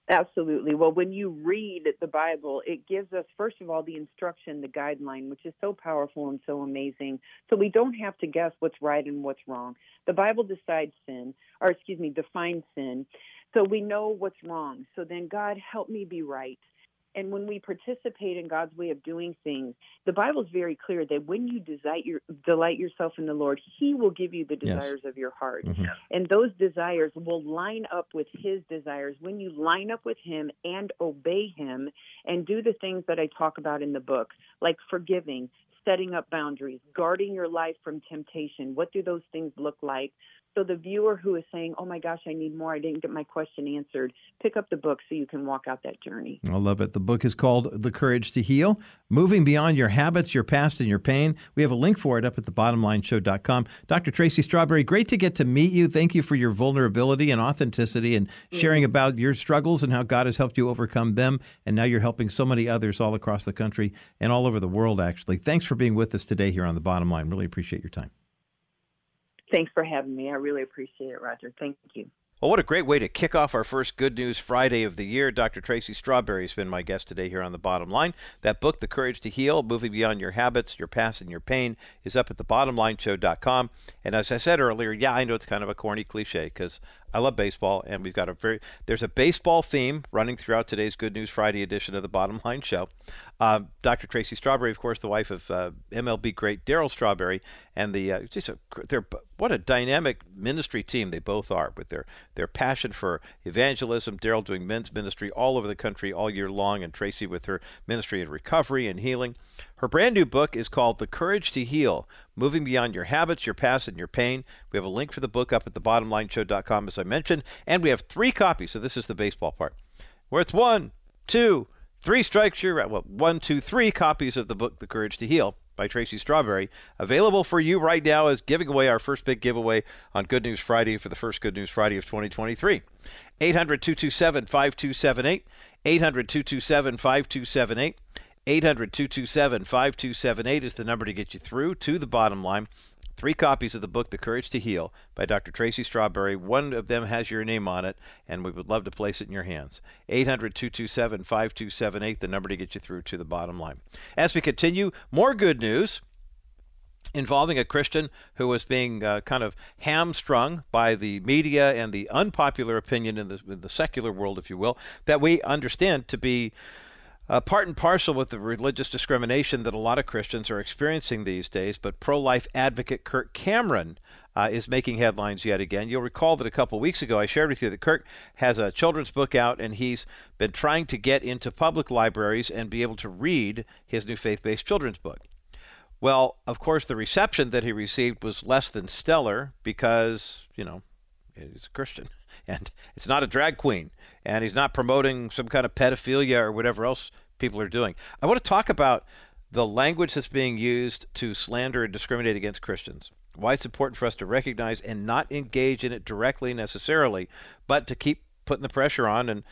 Absolutely. Well, when you read the Bible, it gives us, first of all, the instruction, the guideline, which is so powerful and so amazing. So we don't have to guess what's right and what's wrong. The Bible decides sin, or excuse me, defines sin. So we know what's wrong. So then, God, help me be right. And when we participate in God's way of doing things, the Bible is very clear that when you delight, your, delight yourself in the Lord, He will give you the desires yes. of your heart. Mm-hmm. And those desires will line up with His desires. When you line up with Him and obey Him and do the things that I talk about in the book, like forgiving, setting up boundaries, guarding your life from temptation. What do those things look like? So the viewer who is saying, "Oh my gosh, I need more. I didn't get my question answered." Pick up the book so you can walk out that journey. I love it. The book is called The Courage to Heal: Moving Beyond Your Habits, Your Past, and Your Pain. We have a link for it up at thebottomlineshow.com. Dr. Tracy Strawberry, great to get to meet you. Thank you for your vulnerability and authenticity and sharing mm-hmm. about your struggles and how God has helped you overcome them. And now you're helping so many others all across the country and all over the world. Actually, thanks for being with us today here on the Bottom Line. Really appreciate your time. Thanks for having me. I really appreciate it, Roger. Thank you. Well, what a great way to kick off our first Good News Friday of the year. Dr. Tracy Strawberry has been my guest today here on The Bottom Line. That book, The Courage to Heal, Moving Beyond Your Habits, Your Past, and Your Pain, is up at thebottomlineshow.com. And as I said earlier, yeah, I know it's kind of a corny cliche because I love baseball, and we've got a very there's a baseball theme running throughout today's Good News Friday edition of the Bottom Line Show. Uh, Dr. Tracy Strawberry, of course, the wife of uh, MLB great Darryl Strawberry, and the uh, just a, they're what a dynamic ministry team they both are with their their passion for evangelism. Darryl doing men's ministry all over the country all year long, and Tracy with her ministry in recovery and healing. Her brand new book is called The Courage to Heal Moving Beyond Your Habits, Your Past, and Your Pain. We have a link for the book up at thebottomlineshow.com, as I mentioned, and we have three copies. So this is the baseball part, Worth one, two, three strikes. You're well, one, two, three copies of the book, The Courage to Heal by Tracy Strawberry, available for you right now as giving away our first big giveaway on Good News Friday for the first Good News Friday of 2023. 800 227 5278. 800 227 5278. 800 227 5278 is the number to get you through to the bottom line. Three copies of the book, The Courage to Heal, by Dr. Tracy Strawberry. One of them has your name on it, and we would love to place it in your hands. 800 227 5278, the number to get you through to the bottom line. As we continue, more good news involving a Christian who was being uh, kind of hamstrung by the media and the unpopular opinion in the, in the secular world, if you will, that we understand to be uh, part and parcel with the religious discrimination that a lot of Christians are experiencing these days. But pro life advocate Kirk Cameron uh, is making headlines yet again. You'll recall that a couple weeks ago I shared with you that Kirk has a children's book out and he's been trying to get into public libraries and be able to read his new faith based children's book. Well, of course, the reception that he received was less than stellar because, you know, he's a Christian and it's not a drag queen and he's not promoting some kind of pedophilia or whatever else people are doing. I want to talk about the language that's being used to slander and discriminate against Christians. Why it's important for us to recognize and not engage in it directly necessarily, but to keep putting the pressure on and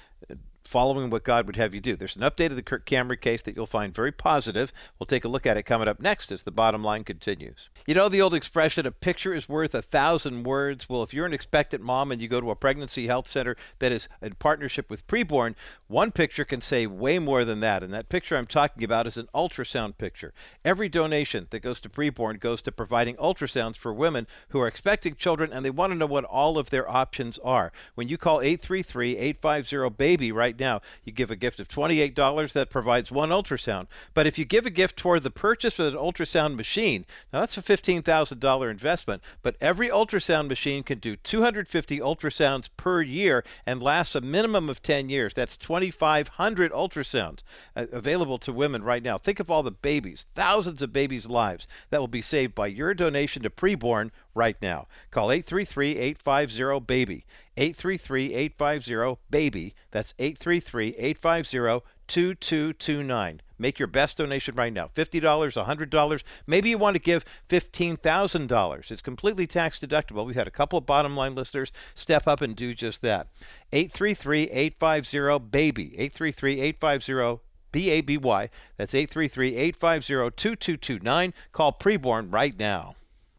following what God would have you do. There's an update of the Kirk Cameron case that you'll find very positive. We'll take a look at it coming up next as the bottom line continues. You know the old expression, a picture is worth a thousand words? Well, if you're an expectant mom and you go to a pregnancy health center that is in partnership with Preborn, one picture can say way more than that. And that picture I'm talking about is an ultrasound picture. Every donation that goes to Preborn goes to providing ultrasounds for women who are expecting children and they want to know what all of their options are. When you call 833 850 BABY right right now. You give a gift of $28 that provides one ultrasound. But if you give a gift toward the purchase of an ultrasound machine, now that's a $15,000 investment, but every ultrasound machine can do 250 ultrasounds per year and lasts a minimum of 10 years. That's 2,500 ultrasounds uh, available to women right now. Think of all the babies, thousands of babies' lives that will be saved by your donation to preborn right now. Call 833 850 BABY. 833 850 BABY. That's 833 850 2229. Make your best donation right now $50, $100. Maybe you want to give $15,000. It's completely tax deductible. We've had a couple of bottom line listeners step up and do just that. 833 850 BABY. 833 850 B A B Y. That's 833 850 2229. Call Preborn right now.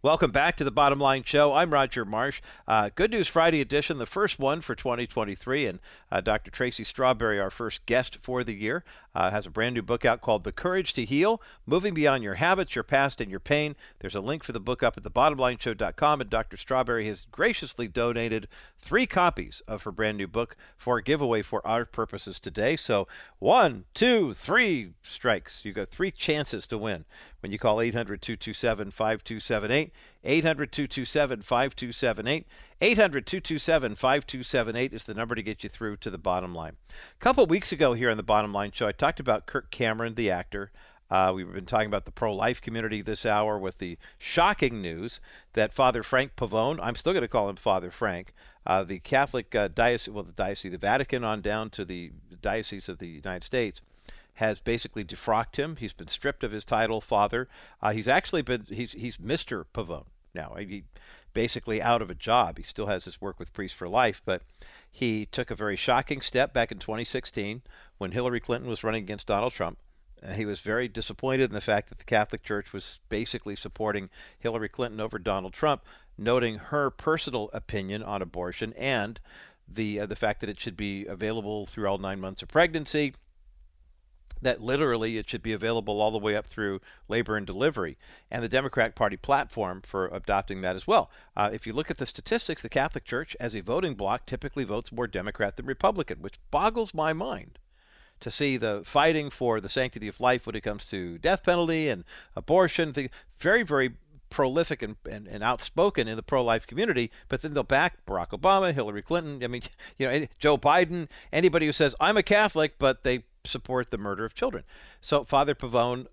Welcome back to the Bottom Line Show. I'm Roger Marsh. Uh, Good News Friday edition, the first one for 2023. And uh, Dr. Tracy Strawberry, our first guest for the year, uh, has a brand new book out called The Courage to Heal Moving Beyond Your Habits, Your Past, and Your Pain. There's a link for the book up at thebottomlineshow.com. And Dr. Strawberry has graciously donated three copies of her brand new book for a giveaway for our purposes today. So, one, two, three strikes. You got three chances to win when you call 800 227 5278. 800 227 5278. 800 227 5278 is the number to get you through to the bottom line. A couple weeks ago here on the Bottom Line Show, I talked about Kirk Cameron, the actor. Uh, we've been talking about the pro life community this hour with the shocking news that Father Frank Pavone, I'm still going to call him Father Frank, uh, the Catholic uh, diocese, well, the diocese, the Vatican on down to the Diocese of the United States, has basically defrocked him. He's been stripped of his title, father. Uh, he's actually been he's he's Mr. Pavone now. He basically out of a job. He still has his work with Priests for Life, but he took a very shocking step back in 2016 when Hillary Clinton was running against Donald Trump. Uh, he was very disappointed in the fact that the Catholic Church was basically supporting Hillary Clinton over Donald Trump, noting her personal opinion on abortion and the uh, the fact that it should be available through all nine months of pregnancy, that literally it should be available all the way up through labor and delivery, and the Democratic Party platform for adopting that as well. Uh, if you look at the statistics, the Catholic Church, as a voting bloc, typically votes more Democrat than Republican, which boggles my mind to see the fighting for the sanctity of life when it comes to death penalty and abortion. The very, very prolific and, and, and, outspoken in the pro-life community, but then they'll back Barack Obama, Hillary Clinton. I mean, you know, Joe Biden. Anybody who says I'm a Catholic, but they support the murder of children. So Father Pavone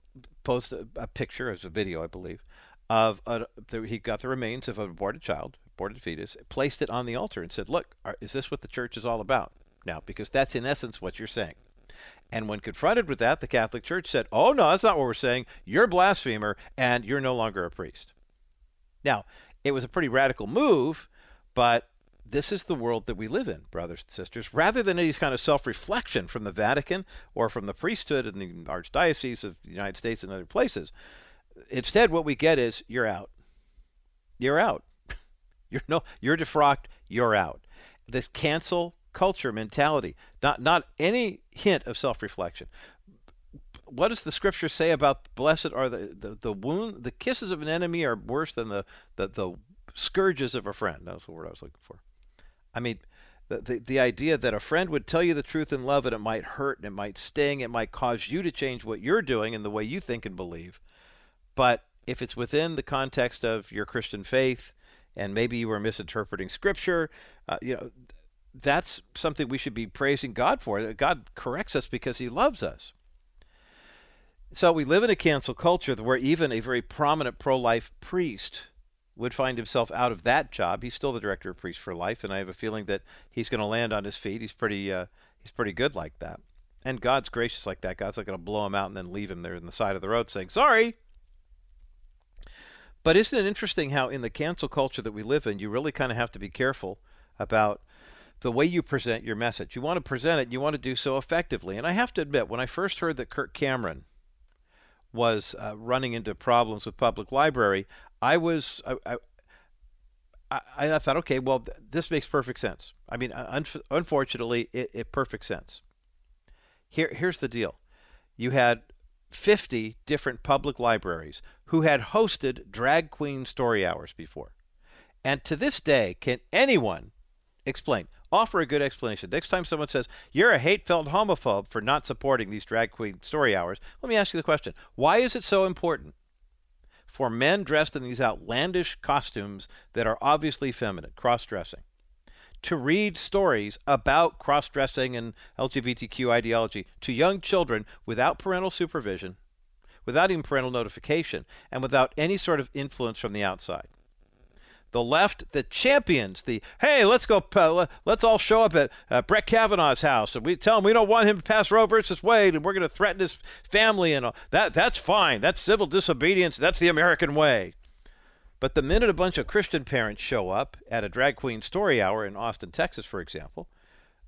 posted a, a picture, as a video, I believe, of a, the, he got the remains of an aborted child, aborted fetus, placed it on the altar, and said, "Look, are, is this what the church is all about now? Because that's in essence what you're saying." And when confronted with that, the Catholic Church said, "Oh no, that's not what we're saying. You're a blasphemer, and you're no longer a priest." Now, it was a pretty radical move, but this is the world that we live in, brothers and sisters. Rather than any kind of self reflection from the Vatican or from the priesthood in the archdiocese of the United States and other places, instead, what we get is you're out. You're out. You're no, you're defrocked. You're out. This cancel culture mentality. Not not any hint of self reflection. What does the scripture say about blessed are the, the, the wound the kisses of an enemy are worse than the, the, the scourges of a friend. That's the word I was looking for. I mean, the, the, the idea that a friend would tell you the truth in love and it might hurt and it might sting, it might cause you to change what you're doing and the way you think and believe. But if it's within the context of your Christian faith and maybe you were misinterpreting scripture, uh, you know, that's something we should be praising God for. God corrects us because he loves us. So we live in a cancel culture where even a very prominent pro life priest would find himself out of that job. He's still the director of Priests for Life, and I have a feeling that he's going to land on his feet. He's pretty, uh, he's pretty good like that. And God's gracious like that. God's not going to blow him out and then leave him there in the side of the road saying, sorry. But isn't it interesting how in the cancel culture that we live in, you really kind of have to be careful about the way you present your message. You want to present it, you want to do so effectively. And I have to admit, when I first heard that Kirk Cameron was uh, running into problems with public library, I was I, I, I thought, okay, well, th- this makes perfect sense. I mean, un- unfortunately, it, it perfect sense. Here, here's the deal: you had 50 different public libraries who had hosted drag queen story hours before, and to this day, can anyone explain offer a good explanation. Next time someone says, You're a hate filled homophobe for not supporting these drag queen story hours, let me ask you the question Why is it so important for men dressed in these outlandish costumes that are obviously feminine, cross dressing, to read stories about cross dressing and LGBTQ ideology to young children without parental supervision, without even parental notification, and without any sort of influence from the outside? The left the champions the hey, let's go, uh, let's all show up at uh, Brett Kavanaugh's house and we tell him we don't want him to pass Roe versus Wade and we're going to threaten his family and all. that. That's fine. That's civil disobedience. That's the American way. But the minute a bunch of Christian parents show up at a drag queen story hour in Austin, Texas, for example,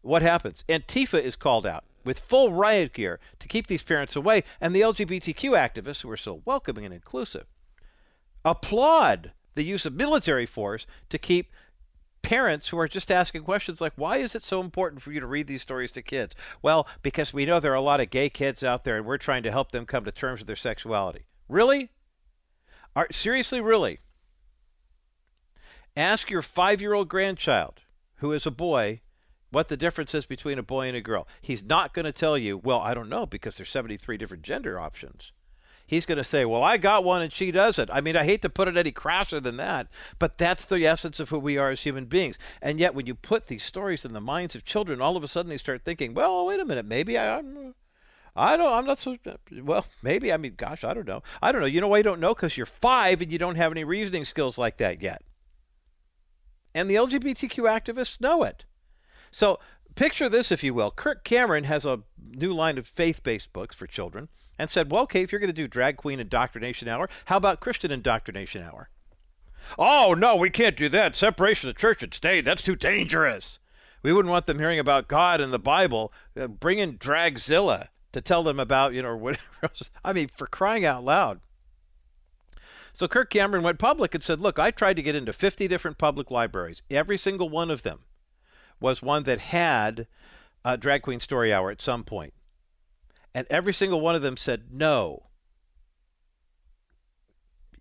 what happens? Antifa is called out with full riot gear to keep these parents away, and the LGBTQ activists, who are so welcoming and inclusive, applaud the use of military force to keep parents who are just asking questions like, why is it so important for you to read these stories to kids? Well, because we know there are a lot of gay kids out there and we're trying to help them come to terms with their sexuality. Really? Are, seriously, really? Ask your five year old grandchild, who is a boy, what the difference is between a boy and a girl. He's not going to tell you, well, I don't know, because there's 73 different gender options he's going to say, Well, I got one and she doesn't. I mean, I hate to put it any crasser than that, but that's the essence of who we are as human beings. And yet, when you put these stories in the minds of children, all of a sudden they start thinking, Well, wait a minute, maybe I, I'm. I don't. I'm not so. Well, maybe. I mean, gosh, I don't know. I don't know. You know why you don't know? Because you're five and you don't have any reasoning skills like that yet. And the LGBTQ activists know it. So picture this, if you will. Kirk Cameron has a new line of faith-based books for children and said, well, okay, if you're going to do drag queen indoctrination hour, how about Christian indoctrination hour? Oh, no, we can't do that. Separation of church and state, that's too dangerous. We wouldn't want them hearing about God and the Bible. Uh, bring in Dragzilla to tell them about, you know, whatever else. I mean, for crying out loud. So Kirk Cameron went public and said, look, I tried to get into 50 different public libraries. Every single one of them was one that had a drag queen story hour at some point. And every single one of them said no.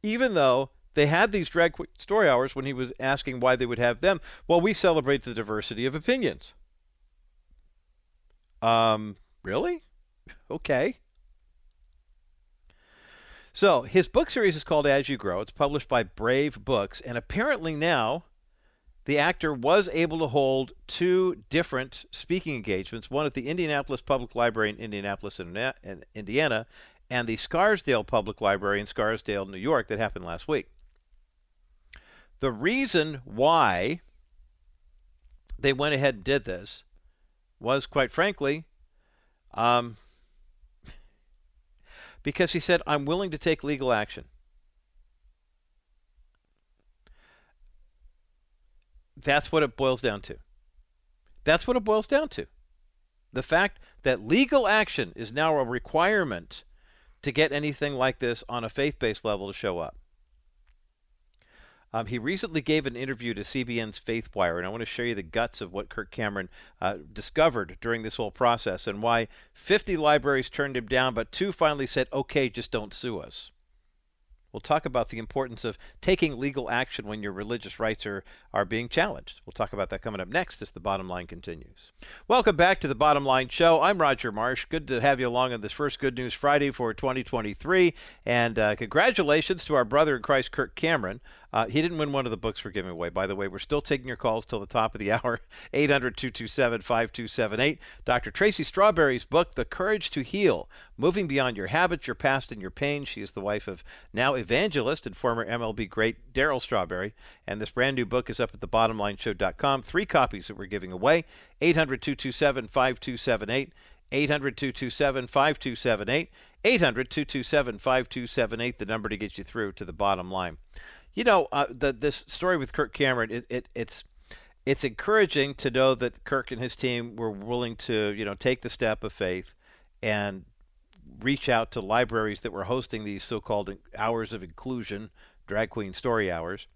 Even though they had these drag story hours when he was asking why they would have them. Well, we celebrate the diversity of opinions. Um, really? Okay. So his book series is called As You Grow. It's published by Brave Books, and apparently now the actor was able to hold two different speaking engagements one at the Indianapolis Public Library in Indianapolis, Indiana, and the Scarsdale Public Library in Scarsdale, New York, that happened last week. The reason why they went ahead and did this was, quite frankly, um, because he said, I'm willing to take legal action. That's what it boils down to. That's what it boils down to. The fact that legal action is now a requirement to get anything like this on a faith based level to show up. Um, he recently gave an interview to CBN's FaithWire, and I want to show you the guts of what Kirk Cameron uh, discovered during this whole process and why 50 libraries turned him down, but two finally said, okay, just don't sue us. We'll talk about the importance of taking legal action when your religious rights are, are being challenged. We'll talk about that coming up next as the bottom line continues. Welcome back to the Bottom Line Show. I'm Roger Marsh. Good to have you along on this first Good News Friday for 2023. And uh, congratulations to our brother in Christ, Kirk Cameron. Uh, he didn't win one of the books we're giving away, by the way. We're still taking your calls till the top of the hour 800 227 5278. Dr. Tracy Strawberry's book, The Courage to Heal Moving Beyond Your Habits, Your Past, and Your Pain. She is the wife of now evangelist and former MLB great Darryl Strawberry. And this brand new book is up at thebottomlineshow.com. Three copies that we're giving away 800 227 5278. 800 227 5278. 800 227 5278, the number to get you through to the bottom line. You know, uh, the, this story with Kirk Cameron, it, it, it's it's encouraging to know that Kirk and his team were willing to, you know, take the step of faith and reach out to libraries that were hosting these so-called hours of inclusion, drag queen story hours.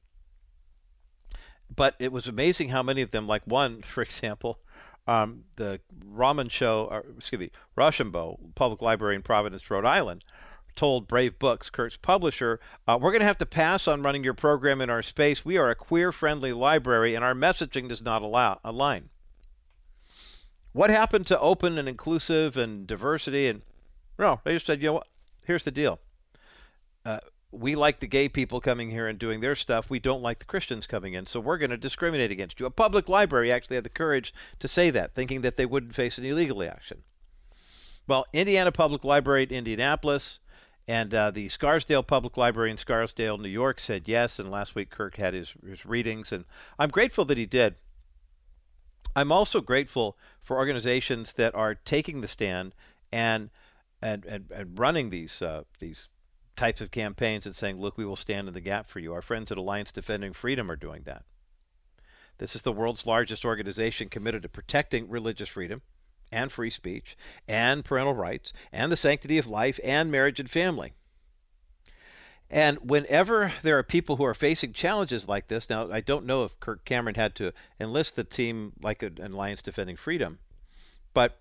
But it was amazing how many of them, like one, for example, um, the Raman Show, or, excuse me, Rochambeau Public Library in Providence, Rhode Island, told Brave Books, Kirk's publisher, uh, we're going to have to pass on running your program in our space. We are a queer friendly library and our messaging does not allow, align. What happened to open and inclusive and diversity? And no, they just said, you know what? Here's the deal. Uh, we like the gay people coming here and doing their stuff. We don't like the Christians coming in, so we're going to discriminate against you. A public library actually had the courage to say that, thinking that they wouldn't face any legal action. Well, Indiana Public Library in Indianapolis, and uh, the Scarsdale Public Library in Scarsdale, New York said yes. And last week, Kirk had his, his readings. And I'm grateful that he did. I'm also grateful for organizations that are taking the stand and and, and, and running these uh, these types of campaigns and saying, look, we will stand in the gap for you. Our friends at Alliance Defending Freedom are doing that. This is the world's largest organization committed to protecting religious freedom and free speech and parental rights and the sanctity of life and marriage and family. And whenever there are people who are facing challenges like this, now I don't know if Kirk Cameron had to enlist the team like an Alliance Defending Freedom, but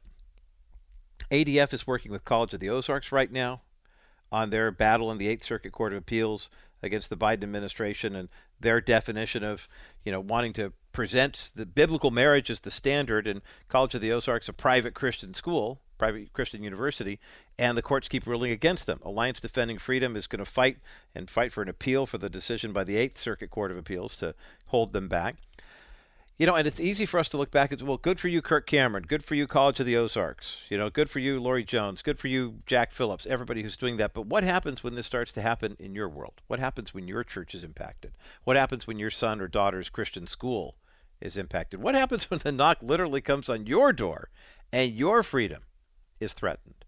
ADF is working with College of the Ozarks right now on their battle in the Eighth Circuit Court of Appeals against the Biden administration and their definition of, you know, wanting to present the biblical marriage as the standard, and College of the Ozarks, a private Christian school, private Christian university, and the courts keep ruling against them. Alliance Defending Freedom is going to fight and fight for an appeal for the decision by the Eighth Circuit Court of Appeals to hold them back. You know, and it's easy for us to look back and say, well, good for you, Kirk Cameron. Good for you, College of the Ozarks. You know, good for you, Laurie Jones. Good for you, Jack Phillips, everybody who's doing that. But what happens when this starts to happen in your world? What happens when your church is impacted? What happens when your son or daughter's Christian school is impacted? What happens when the knock literally comes on your door and your freedom is threatened?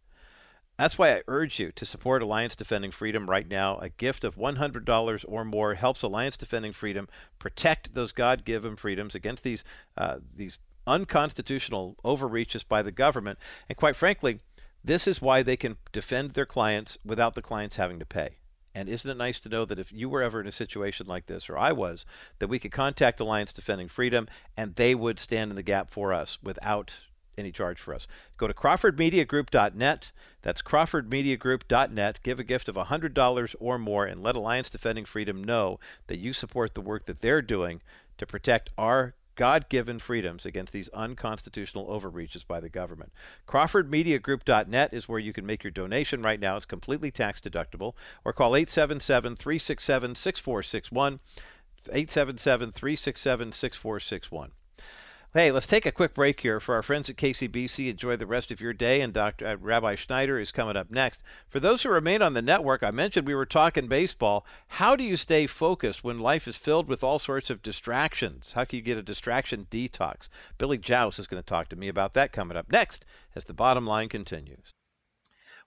That's why I urge you to support Alliance Defending Freedom right now. A gift of $100 or more helps Alliance Defending Freedom protect those God-given freedoms against these uh, these unconstitutional overreaches by the government. And quite frankly, this is why they can defend their clients without the clients having to pay. And isn't it nice to know that if you were ever in a situation like this, or I was, that we could contact Alliance Defending Freedom and they would stand in the gap for us without any charge for us. Go to CrawfordMediaGroup.net. That's CrawfordMediaGroup.net. Give a gift of $100 or more and let Alliance Defending Freedom know that you support the work that they're doing to protect our God given freedoms against these unconstitutional overreaches by the government. CrawfordMediaGroup.net is where you can make your donation right now. It's completely tax deductible. Or call 877 367 6461. 877 367 6461. Hey, let's take a quick break here for our friends at KCBC. Enjoy the rest of your day, and Dr. Uh, Rabbi Schneider is coming up next. For those who remain on the network, I mentioned we were talking baseball. How do you stay focused when life is filled with all sorts of distractions? How can you get a distraction detox? Billie Jauss is going to talk to me about that coming up next as the bottom line continues.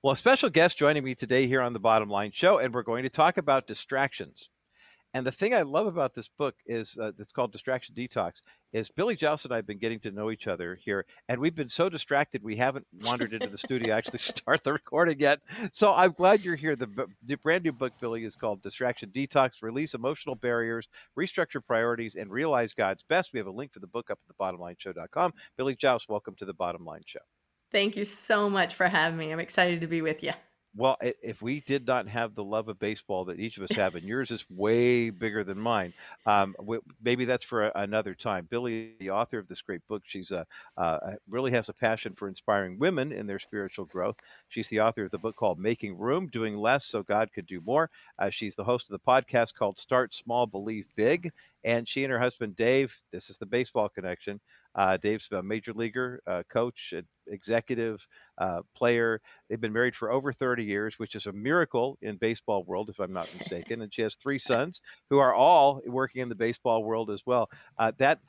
Well, a special guest joining me today here on the Bottom Line Show, and we're going to talk about distractions. And the thing I love about this book is uh, it's called Distraction Detox. Is Billie Jauss and I have been getting to know each other here, and we've been so distracted we haven't wandered into the studio actually start the recording yet. So I'm glad you're here. The, the brand new book, Billie, is called Distraction Detox: Release Emotional Barriers, Restructure Priorities, and Realize God's Best. We have a link for the book up at thebottomlineshow.com. Billie Jauss, welcome to the Bottom Line Show. Thank you so much for having me. I'm excited to be with you. Well, if we did not have the love of baseball that each of us have, and yours is way bigger than mine, um, maybe that's for another time. Billie, the author of this great book, she's a, uh, really has a passion for inspiring women in their spiritual growth. She's the author of the book called Making Room, Doing Less So God Could Do More. Uh, she's the host of the podcast called Start Small, Believe Big. And she and her husband, Dave, this is the baseball connection, uh, Dave's a major leaguer, uh, coach, executive, uh, player. They've been married for over 30 years, which is a miracle in baseball world, if I'm not mistaken. and she has three sons who are all working in the baseball world as well. Uh, that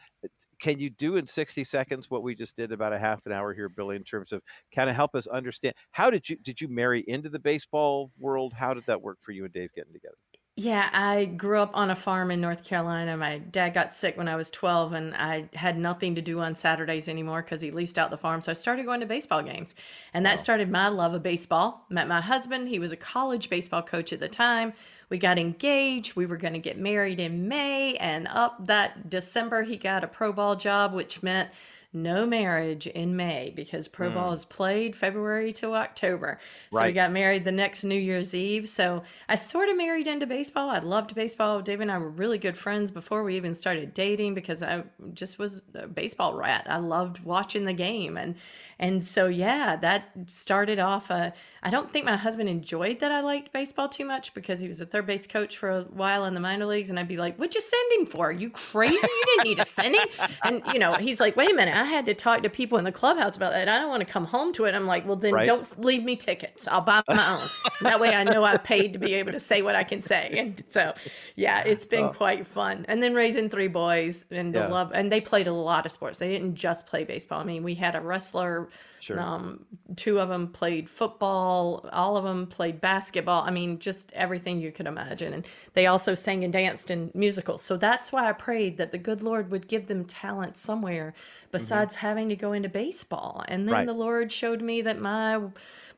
can you do in 60 seconds what we just did about a half an hour here, Billie, in terms of kind of help us understand how did you did you marry into the baseball world? How did that work for you and Dave getting together? Yeah, I grew up on a farm in North Carolina. My dad got sick when I was 12, and I had nothing to do on Saturdays anymore because he leased out the farm. So I started going to baseball games. And that started my love of baseball. Met my husband. He was a college baseball coach at the time. We got engaged. We were going to get married in May. And up that December, he got a pro ball job, which meant no marriage in May because pro mm. ball is played February to October. So right. we got married the next New Year's Eve. So I sort of married into baseball. I loved baseball. Dave and I were really good friends before we even started dating because I just was a baseball rat. I loved watching the game and and so yeah, that started off a I don't think my husband enjoyed that I liked baseball too much because he was a third base coach for a while in the minor leagues and I'd be like, "What'd you send him for? Are you crazy? You didn't need to send him." And you know, he's like, "Wait a minute, I had to talk to people in the clubhouse about that. I don't want to come home to it. I'm like, well, then right. don't leave me tickets. I'll buy my own. that way I know I paid to be able to say what I can say. And so, yeah, it's been oh. quite fun. And then raising three boys and the love, and they played a lot of sports. They didn't just play baseball. I mean, we had a wrestler Sure. Um, two of them played football. All of them played basketball. I mean, just everything you could imagine. And they also sang and danced in musicals. So that's why I prayed that the good Lord would give them talent somewhere besides mm-hmm. having to go into baseball. And then right. the Lord showed me that my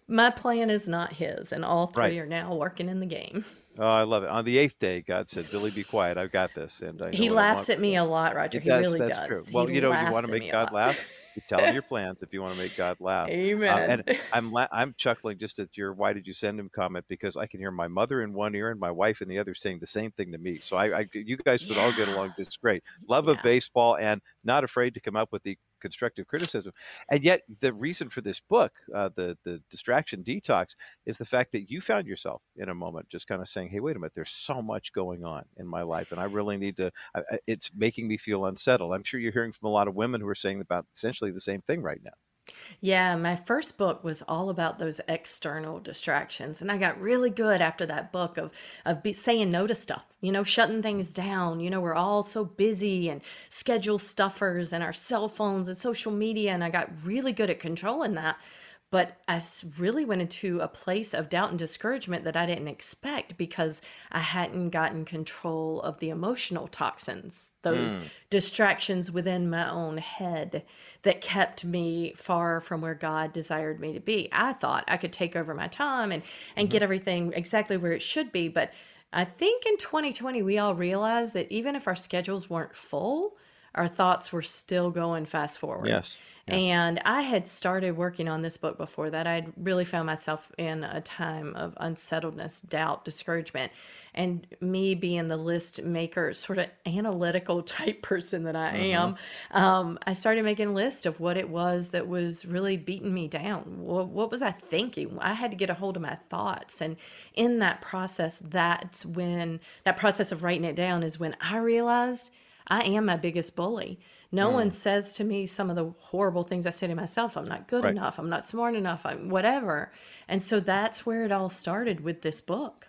my plan is not His, and all three right. are now working in the game. Oh, I love it. On the eighth day, God said, "Billie, be quiet. I've got this." And he laughs at me a lot, Roger. He, he really that's does. True. Well, he you know, you want to make God laugh. You tell him your plans if you want to make God laugh. Amen. Uh, and I'm la- I'm chuckling just at your "Why did you send him?" comment because I can hear my mother in one ear and my wife in the other saying the same thing to me. So I, I you guys would yeah. all get along just great. Love yeah. of baseball and not afraid to come up with the constructive criticism. And yet, the reason for this book, uh, the the distraction detox, is the fact that you found yourself in a moment just kind of saying, "Hey, wait a minute, there's so much going on in my life, and I really need to. I, it's making me feel unsettled." I'm sure you're hearing from a lot of women who are saying about essentially the same thing right now. Yeah, my first book was all about those external distractions, and I got really good after that book of of be, saying no to stuff. You know, shutting things down. You know, we're all so busy and schedule stuffers and our cell phones and social media, and I got really good at controlling that. But I really went into a place of doubt and discouragement that I didn't expect because I hadn't gotten control of the emotional toxins, those mm. distractions within my own head that kept me far from where God desired me to be. I thought I could take over my time and, and mm-hmm. get everything exactly where it should be. But I think in 2020, we all realized that even if our schedules weren't full, our thoughts were still going fast forward. Yes. And I had started working on this book before that. I'd really found myself in a time of unsettledness, doubt, discouragement. And me being the list maker, sort of analytical type person that I mm-hmm. am, um, I started making a list of what it was that was really beating me down. What, what was I thinking? I had to get a hold of my thoughts. And in that process, that's when that process of writing it down is when I realized I am my biggest bully no mm. one says to me some of the horrible things I say to myself. I'm not good right. enough. I'm not smart enough. I'm whatever. And so that's where it all started with this book.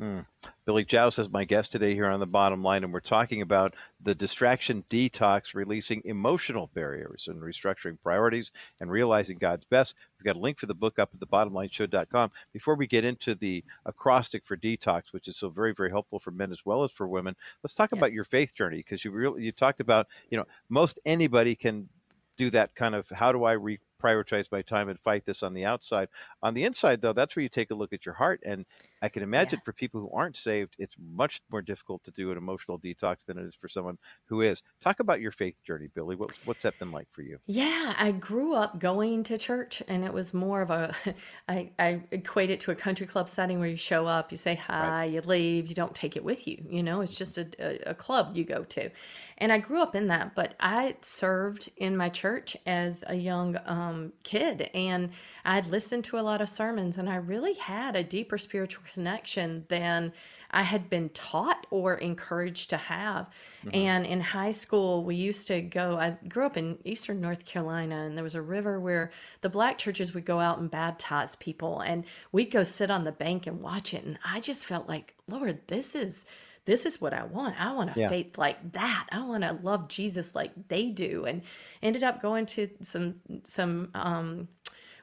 Mm. Billie Jauss is my guest today here on the bottom line, and we're talking about the distraction detox, releasing emotional barriers and restructuring priorities and realizing God's best. We've got a link for the book up at the bottomlineshow.com. Before we get into the acrostic for detox, which is so very, very helpful for men as well as for women, let's talk yes. about your faith journey because you really you talked about, you know, most anybody can do that kind of how do I re- prioritize my time and fight this on the outside. On the inside, though, that's where you take a look at your heart. And I can imagine yeah. for people who aren't saved, it's much more difficult to do an emotional detox than it is for someone who is. Talk about your faith journey, Billie. What, what's that been like for you? Yeah, I grew up going to church, and it was more of a, I, I equate it to a country club setting where you show up, you say hi, right. you leave, you don't take it with you. You know, it's just a, a, a club you go to. And I grew up in that, but I served in my church as a young um, kid, and I'd listened to a lot of sermons, and I really had a deeper spiritual connection than I had been taught or encouraged to have. Mm-hmm. And in high school, we used to go, I grew up in eastern North Carolina, and there was a river where the black churches would go out and baptize people, and we'd go sit on the bank and watch it. And I just felt like, Lord, this is this is what I want. I want a yeah. faith like that. I want to love Jesus like they do. And ended up going to some some um,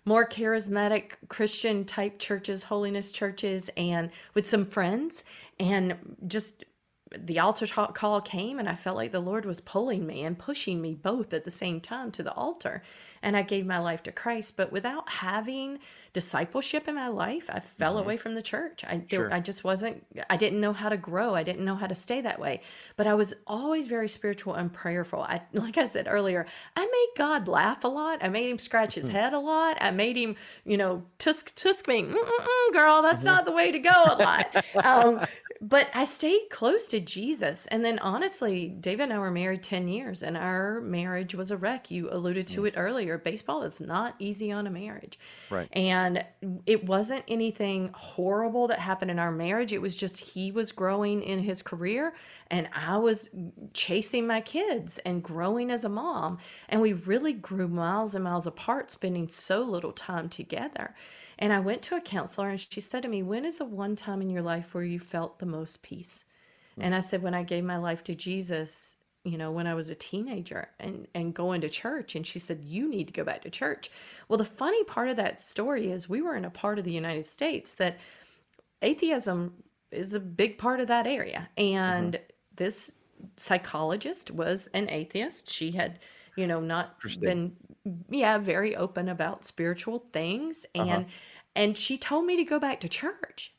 more charismatic Christian type churches, holiness churches, and with some friends, and just the altar call came and I felt like the Lord was pulling me and pushing me both at the same time to the altar. And I gave my life to Christ. But without having discipleship in my life, I fell mm-hmm. away from the church. I, sure. I just wasn't, I didn't know how to grow. I didn't know how to stay that way. But I was always very spiritual and prayerful. I, like I said earlier, I made God laugh a lot. I made him scratch his mm-hmm. head a lot. I made him, you know, tusk, tusk me, girl, that's mm-hmm. not the way to go a lot. um, but I stayed close to Jesus. And then honestly, David and I were married 10 years and our marriage was a wreck. You alluded to mm. it earlier. Baseball is not easy on a marriage. Right. And it wasn't anything horrible that happened in our marriage. It was just he was growing in his career and I was chasing my kids and growing as a mom. And we really grew miles and miles apart, spending so little time together. And I went to a counselor and she said to me, When is the one time in your life where you felt the most peace? Mm-hmm. And I said, When I gave my life to Jesus, you know, when I was a teenager and, and going to church. And she said, You need to go back to church. Well, the funny part of that story is we were in a part of the United States that atheism is a big part of that area. And mm-hmm. this psychologist was an atheist. She had, you know, not been yeah, very open about spiritual things and uh-huh. And she told me to go back to church.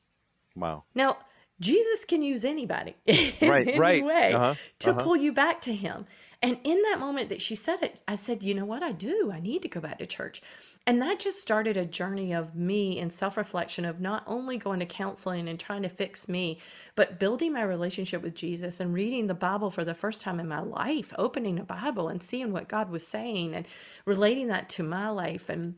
Wow. Now, Jesus can use anybody in right, any right. way uh-huh. to uh-huh. pull you back to him. And in that moment that she said it, I said, "You know what? I do. I need to go back to church." And that just started a journey of me in self reflection of not only going to counseling and trying to fix me, but building my relationship with Jesus and reading the Bible for the first time in my life, opening a Bible and seeing what God was saying and relating that to my life. And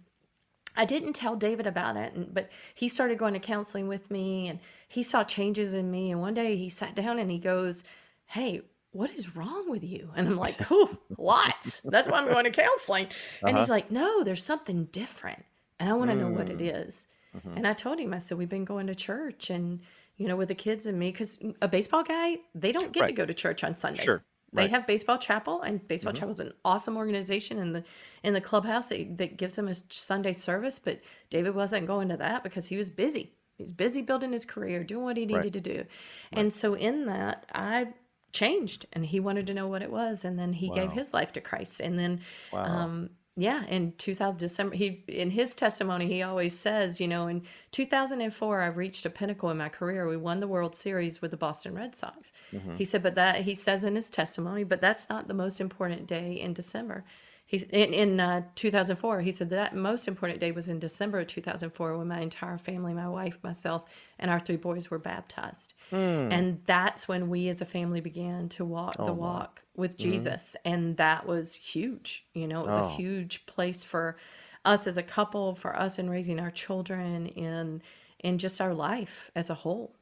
I didn't tell David about it, but he started going to counseling with me and he saw changes in me. And one day he sat down and he goes, Hey, what is wrong with you? And I'm like, oh, lots. That's why I'm going to counseling. And uh-huh. he's like, no, there's something different. And I want to mm. know what it is. mm. is. Mm-hmm. And I told him, I said, we've been going to church and, you know, with the kids and me, because a baseball guy, they don't get right. to go to church on Sundays. Sure. They right. have baseball chapel, and baseball mm-hmm. chapel is an awesome organization in the in the clubhouse that, that gives them a Sunday service. But David wasn't going to that because he was busy. He's busy building his career, doing what he needed right. to do. And so in that, I changed and he wanted to know what it was and then he wow. gave his life to christ and then wow. um, yeah in 2000 december he in his testimony he always says you know in 2004 i reached a pinnacle in my career. We won the world series with the boston red sox. Mm-hmm. he said but that he says in his testimony but that's not the most important day in december He's in, in uh, 2004. He said that most important day was in December of 2004 when my entire family, my wife, myself, and our three boys were baptized. Mm. And that's when we as a family began to walk oh, the walk my. with mm-hmm. Jesus. Mm. And that was huge. You know, it was oh. a huge place for us as a couple, for us in raising our children, in in just our life as a whole.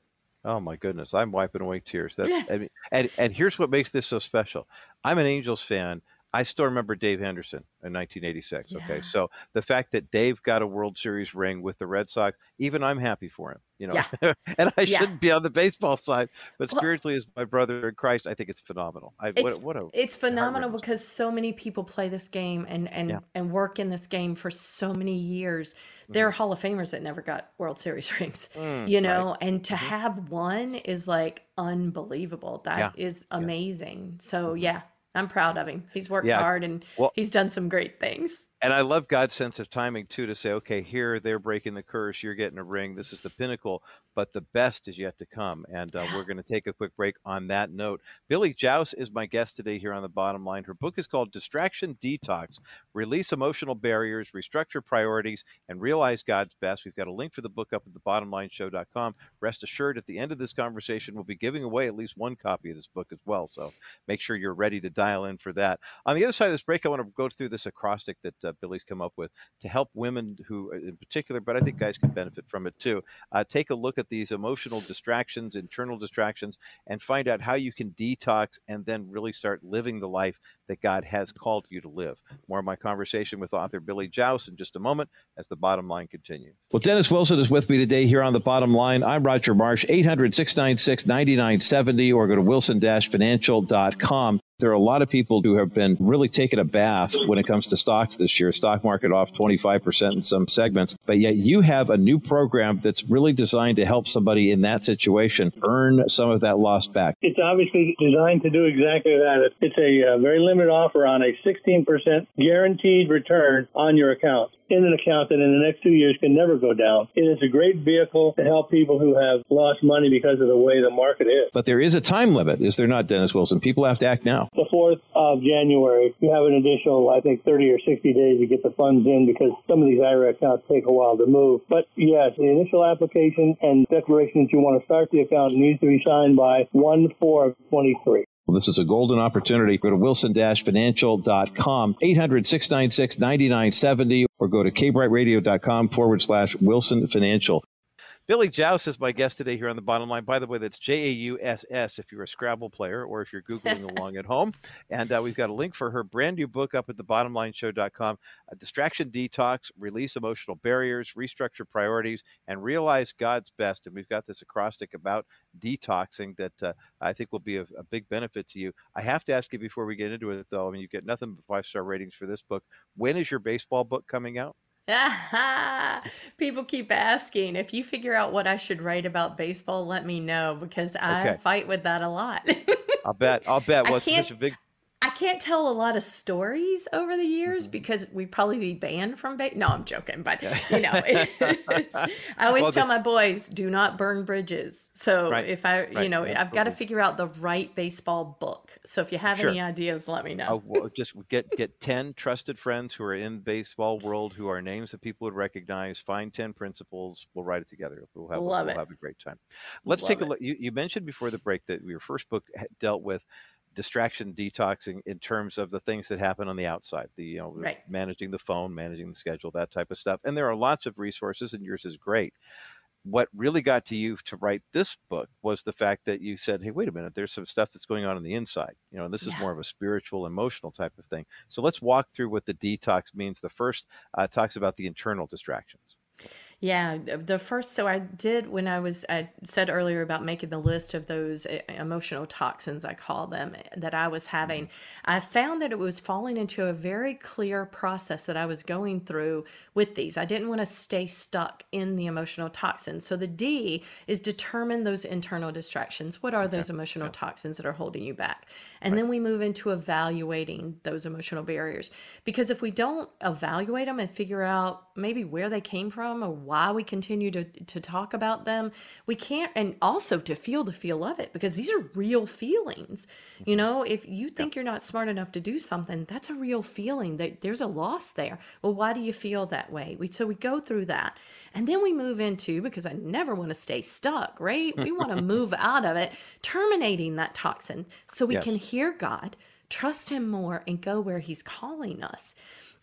Oh my goodness, I'm wiping away tears. That's. I mean, and and here's what makes this so special. I'm an Angels fan I still remember Dave Henderson in 1986. Yeah. Okay, so the fact that Dave got a World Series ring with the Red Sox, even I'm happy for him. You know, and I Yeah. shouldn't be on the baseball side, but Well- spiritually, as my brother in Christ, I think it's phenomenal. I, It's- what, what a It's phenomenal because so many people play this game and and Yeah. and work in this game for so many years. There are Hall of Famers that never got World Series rings, Mm, you right. know, and to Mhm. have one is like unbelievable. That is Yeah. amazing. So yeah, I'm proud of him. He's worked Yeah. hard and Well- he's done some great things. And I love God's sense of timing too to say, okay, here they're breaking the curse, you're getting a ring, this is the pinnacle, but the best is yet to come. And uh, we're going to take a quick break on that note. Billie Jauss is my guest today here on the bottom line. Her book is called Distraction Detox Release Emotional Barriers, Restructure Priorities, and Realize God's Best. We've got a link for the book up at the thebottomlineshow.com. Rest assured, at the end of this conversation, we'll be giving away at least one copy of this book as well. So make sure you're ready to dial in for that. On the other side of this break, I want to go through this acrostic that uh, Billie's come up with to help women who, uh, in particular, but I think guys can benefit from it too. Uh, take a look at these emotional distractions, internal distractions, and find out how you can detox and then really start living the life that God has called you to live. More of my conversation with author Billie Jauss in just a moment as the bottom line continues. Well, Dennis Wilson is with me today here on the bottom line. I'm Roger Marsh, 800 696 9970, or go to wilson financial.com. There are a lot of people who have been really taking a bath when it comes to stocks this year. Stock market off 25% in some segments, but yet you have a new program that's really designed to help somebody in that situation earn some of that lost back. It's obviously designed to do exactly that. It's a uh, very limited offer on a 16% guaranteed return on your account in an account that in the next two years can never go down. It is a great vehicle to help people who have lost money because of the way the market is. But there is a time limit, is there not, Dennis Wilson? People have to act now. The 4th of January, you have an additional, I think, 30 or 60 days to get the funds in because some of these IRA accounts take a while to move. But yes, the initial application and declaration that you want to start the account needs to be signed by 1 4 of 23. Well, this is a golden opportunity. Go to wilson-financial.com, 800-696-9970, or go to kbrightradio.com forward slash Wilson Financial. Billie Jauss is my guest today here on the bottom line. By the way, that's J A U S S if you're a Scrabble player or if you're Googling along at home. And uh, we've got a link for her brand new book up at thebottomlineshow.com uh, Distraction Detox, Release Emotional Barriers, Restructure Priorities, and Realize God's Best. And we've got this acrostic about detoxing that uh, I think will be a, a big benefit to you. I have to ask you before we get into it, though. I mean, you get nothing but five star ratings for this book. When is your baseball book coming out? People keep asking if you figure out what I should write about baseball. Let me know because I Okay. fight with that a lot. I'll bet. I'll bet. I Well, it's can't- such a big. I can't tell a lot of stories over the years Mhm. because we'd probably be banned from ba- No, I'm joking, but you know, I always Well, tell the- my boys, do not burn bridges. So Right, if I, you know, I've got to mm-hmm. figure out the right baseball book. So if you have Sure. any ideas, let me uh, know. Oh, well, just get get ten trusted friends who are in baseball world who are names that people would recognize. Find ten principles. We'll write it together. We'll have Love we'll it. have a great time. Let's Love take a look. You, you mentioned before the break that your first book eh, dealt with distraction detoxing in terms of the things that happen on the outside. The you know Right. managing the phone, managing the schedule, that type of stuff. And there are lots of resources, and yours is great. What really got to you to write this book was the fact that you said, "Hey, wait a minute. There's some stuff that's going on on the inside. You know, and this is more of a spiritual, emotional type of thing." So let's walk through what the detox means. The first uh, talks about the internal distractions. Yeah, the first, so I did when I was, I said earlier about making the list of those uh, emotional toxins, I call them, eh, that I was having. I found that it was falling into a very clear process that I was going through with these. I didn't want to stay stuck in the emotional toxins. So the D is determine those internal distractions. What are those emotional toxins that are holding you back? And then we move into evaluating those emotional barriers. Because if we don't evaluate them and figure out maybe where they came from or why we continue to, to talk about them, we can't, and also to feel the feel of it, because these are real feelings. You mm-hmm. know, if you think you're not smart enough to do something, that's a real feeling that there's a loss there. Well, why do you feel that way? We, so we go through that. And then we move into, because I never want to stay stuck, right? We want to move out of it, terminating that toxin so we can hear God, trust Him more, and go where He's calling us.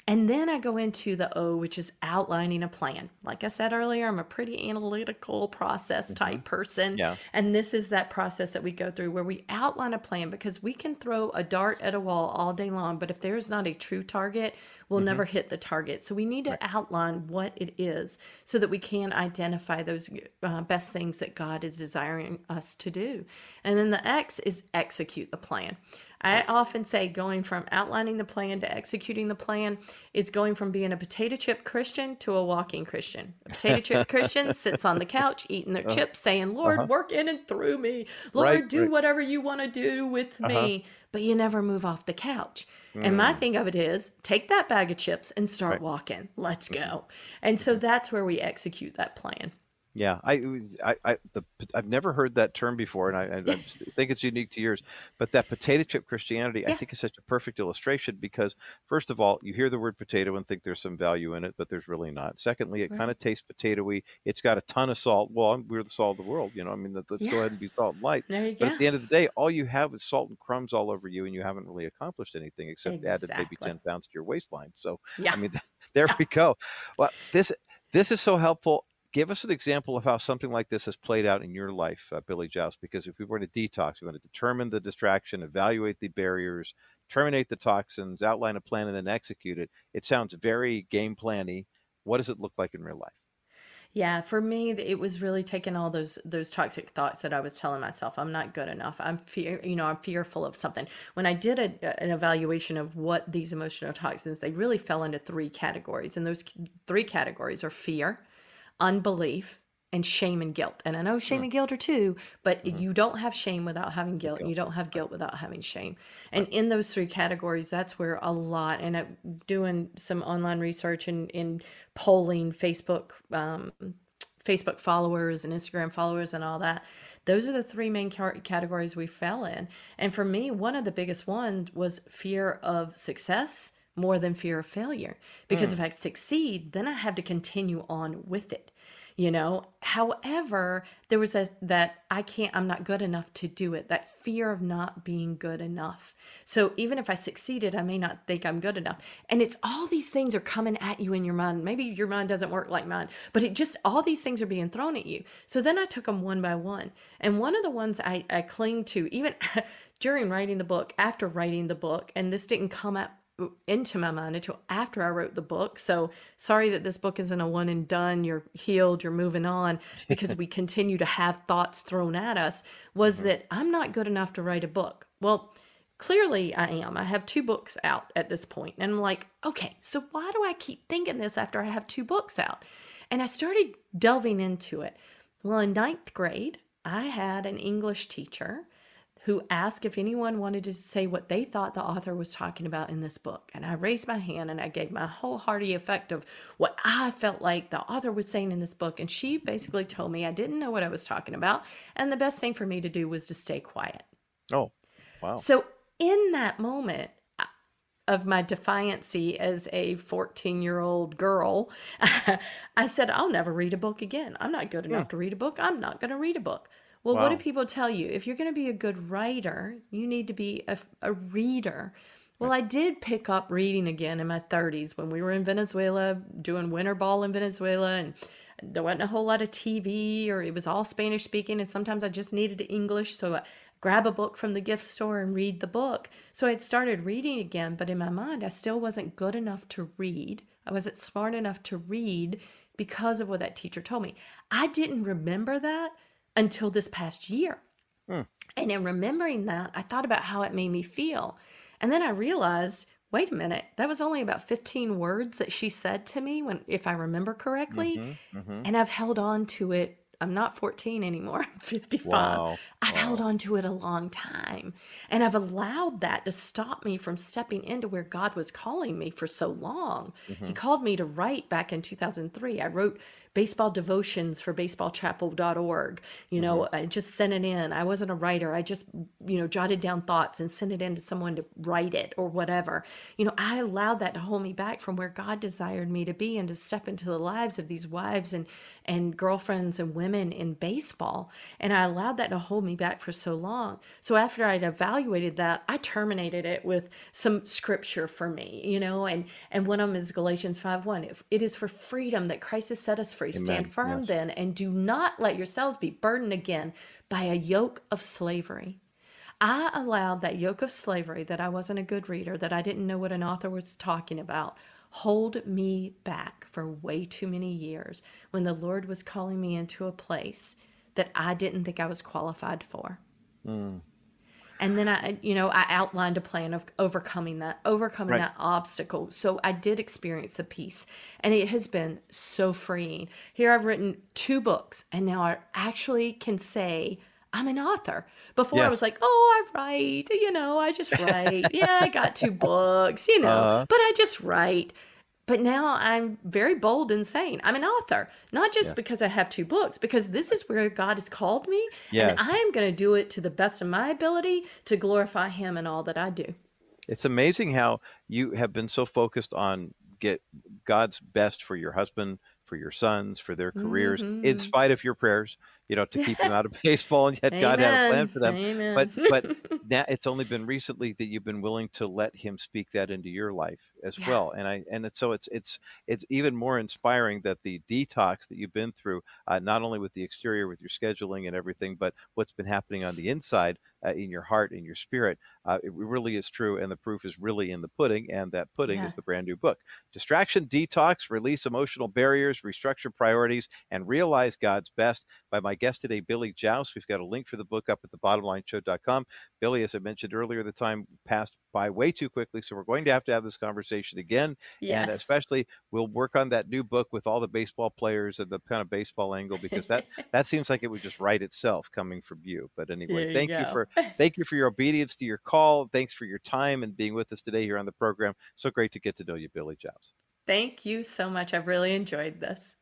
And then I go into the O, which is outlining a plan. Like I said earlier, I'm a pretty analytical process type person. Yeah. And this is that process that we go through where we outline a plan because we can throw a dart at a wall all day long, but if there's not a true target, we'll never hit the target. So we need to outline what it is so that we can identify those uh, best things that God is desiring us to do. And then the X is execute the plan. I often say going from outlining the plan to executing the plan is going from being a potato chip Christian to a walking Christian. A potato chip Christian sits on the couch eating their uh-huh. chips, saying, Lord, uh-huh. work in and through me. Lord, Right, do right. whatever you want to do with me. Uh-huh. But you never move off the couch. And my mm. thing of it is take that bag of chips and start walking. Let's mm-hmm. go. And so that's where we execute that plan. Yeah, I, I, I the, I've never heard that term before, and I, I, I think it's unique to yours. But that potato chip Christianity, I think, is such a perfect illustration because, first of all, you hear the word potato and think there's some value in it, but there's really not. Secondly, it Right. kind of tastes potatoey. It's got a ton of salt. Well, we're the salt of the world, you know. I mean, let- let's Yeah. go ahead and be salt and light. There you But go. at the end of the day, all you have is salt and crumbs all over you, and you haven't really accomplished anything except added maybe ten pounds to your waistline. So, Yeah. I mean, there we go. Well, this this is so helpful. Give us an example of how something like this has played out in your life, uh, Billie Jauss. Because if we were to detox, we want to determine the distraction, evaluate the barriers, terminate the toxins, outline a plan, and then execute it. It sounds very game planny. What does it look like in real life? Yeah, for me, it was really taking all those those toxic thoughts that I was telling myself. I'm not good enough. I'm fear, you know, I'm fearful of something. When I did a, an evaluation of what these emotional toxins, they really fell into three categories, and those three categories are fear, unbelief, and shame and guilt. And I know shame and guilt are two, but you don't have shame without having guilt, and you don't have guilt without having shame. And in those three categories, that's where a lot, and uh, doing some online research and in polling Facebook, um, Facebook followers and Instagram followers and all that. Those are the three main categories we fell in. And for me, one of the biggest ones was fear of success more than fear of failure. Because hmm. if I succeed, then I have to continue on with it. You know, however, there was a that I can't, I'm not good enough to do it, that fear of not being good enough. So even if I succeeded, I may not think I'm good enough. And it's all these things are coming at you in your mind. Maybe your mind doesn't work like mine, but it just, all these things are being thrown at you. So then I took them one by one. And one of the ones I, I cling to, even during writing the book, after writing the book, and this didn't come up into my mind until after I wrote the book. So sorry that this book isn't a one and done. You're healed, you're moving on because we continue to have thoughts thrown at us. Was mm-hmm. that I'm not good enough to write a book. Well, clearly I am. I have two books out at this point, And I'm like, okay, so why do I keep thinking this after I have two books out? And I started delving into it. Well, in ninth grade, I had an English teacher who asked if anyone wanted to say what they thought the author was talking about in this book. And I raised my hand and I gave my wholehearted effect of what I felt like the author was saying in this book. And she basically told me I didn't know what I was talking about. And the best thing for me to do was to stay quiet. Oh, wow. So, in that moment uh, of my defiancy as a 14 year old girl, I said, I'll never read a book again. I'm not good enough to read a book. I'm not going to read a book. Well, what do people tell you? If you're going to be a good writer, you need to be a, a reader. Well, I did pick up reading again in my 30s when we were in Venezuela doing winter ball in Venezuela and there wasn't a whole lot of TV or it was all Spanish speaking and sometimes I just needed English so I grab a book from the gift store and read the book. So I'd started reading again, but in my mind I still wasn't good enough to read. I wasn't smart enough to read because of what that teacher told me. I didn't remember that until this past year. And in remembering that, I thought about how it made me feel. And then I realized, wait a minute, that was only about 15 words that she said to me when if I remember correctly. Mm-hmm, And I've held on to it. I'm not 14 anymore. I'm 55. Wow, I've held on to it a long time. And I've allowed that to stop me from stepping into where God was calling me for so long. Mm-hmm. He called me to write back in 2003. I wrote baseball devotions for baseballchapel.org. You know, Mm-hmm. I just sent it in. I wasn't a writer. I just, you know, jotted down thoughts and sent it in to someone to write it or whatever. You know, I allowed that to hold me back from where God desired me to be and to step into the lives of these wives and and girlfriends and women in baseball. And I allowed that to hold me back for so long. So after I'd evaluated that, I terminated it with some scripture for me, you know, and, and one of them is Galatians 5 1. It is for freedom that Christ has set us free. Amen. Stand firm yes. then and do not let yourselves be burdened again by a yoke of slavery. I allowed that yoke of slavery that I wasn't a good reader, that I didn't know what an author was talking about, hold me back for way too many years when the Lord was calling me into a place that I didn't think I was qualified for. Mm. And then I, you know, I outlined a plan of overcoming that, overcoming right. that obstacle. So I did experience the peace, and it has been so freeing. Here I've written two books, and now I actually can say I'm an author. Before yes. I was like, oh, I write, you know, I just write. yeah, I got two books, you know, uh-huh. but I just write. But now I'm very bold in saying I'm an author, not just yeah. because I have two books, because this is where God has called me. Yes. And I'm going to do it to the best of my ability to glorify Him in all that I do. It's amazing how you have been so focused on get God's best for your husband, for your sons, for their careers, mm-hmm. in spite of your prayers, you know, to keep them out of baseball, and yet Amen. God had a plan for them. Amen. But but now it's only been recently that you've been willing to let Him speak that into your life as yeah. well. And I and it's, so it's it's it's even more inspiring that the detox that you've been through, uh, not only with the exterior, with your scheduling and everything, but what's been happening on the inside uh, in your heart, in your spirit, uh, it really is true. And the proof is really in the pudding, and that pudding yeah. is the brand new book. Distraction Detox: Release Emotional Barriers, Restructure Priorities, and Realize God's Best by my guest today, Billie Jauss. We've got a link for the book up at thebottomlineshow.com. Billie, as I mentioned earlier, the time passed by way too quickly, so we're going to have to have this conversation again. Yes. And especially, we'll work on that new book with all the baseball players and the kind of baseball angle because that that seems like it would just write itself coming from you. But anyway, you thank go. you for thank you for your obedience to your call. Thanks for your time and being with us today here on the program. So great to get to know you, Billie Jauss. Thank you so much. I've really enjoyed this.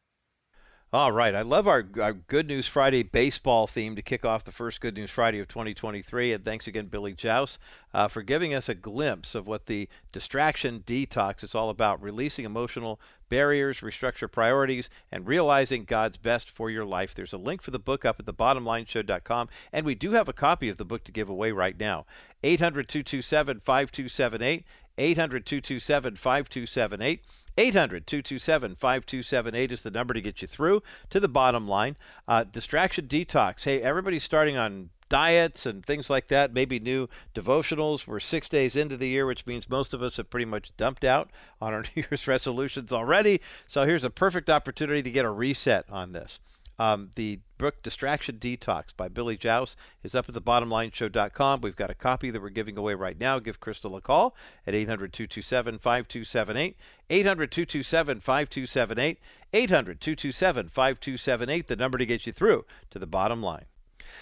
All right. I love our, our, Good News Friday baseball theme to kick off the first Good News Friday of 2023. And thanks again, Billie Jauss, uh, for giving us a glimpse of what the distraction detox is all about releasing emotional barriers, restructure priorities, and realizing God's best for your life. There's a link for the book up at the thebottomlineshow.com. And we do have a copy of the book to give away right now. 800 227 5278. 800 227 5278. 800 227 5278 is the number to get you through to the bottom line. Uh, distraction detox. Hey, everybody's starting on diets and things like that, maybe new devotionals. We're six days into the year, which means most of us have pretty much dumped out on our New Year's resolutions already. So here's a perfect opportunity to get a reset on this. Um, the book Distraction Detox by Billie Jauss is up at the bottomlineshow.com. We've got a copy that we're giving away right now. Give Crystal a call at 800 227 5278. 800 227 5278. 800 227 5278, the number to get you through to the bottom line.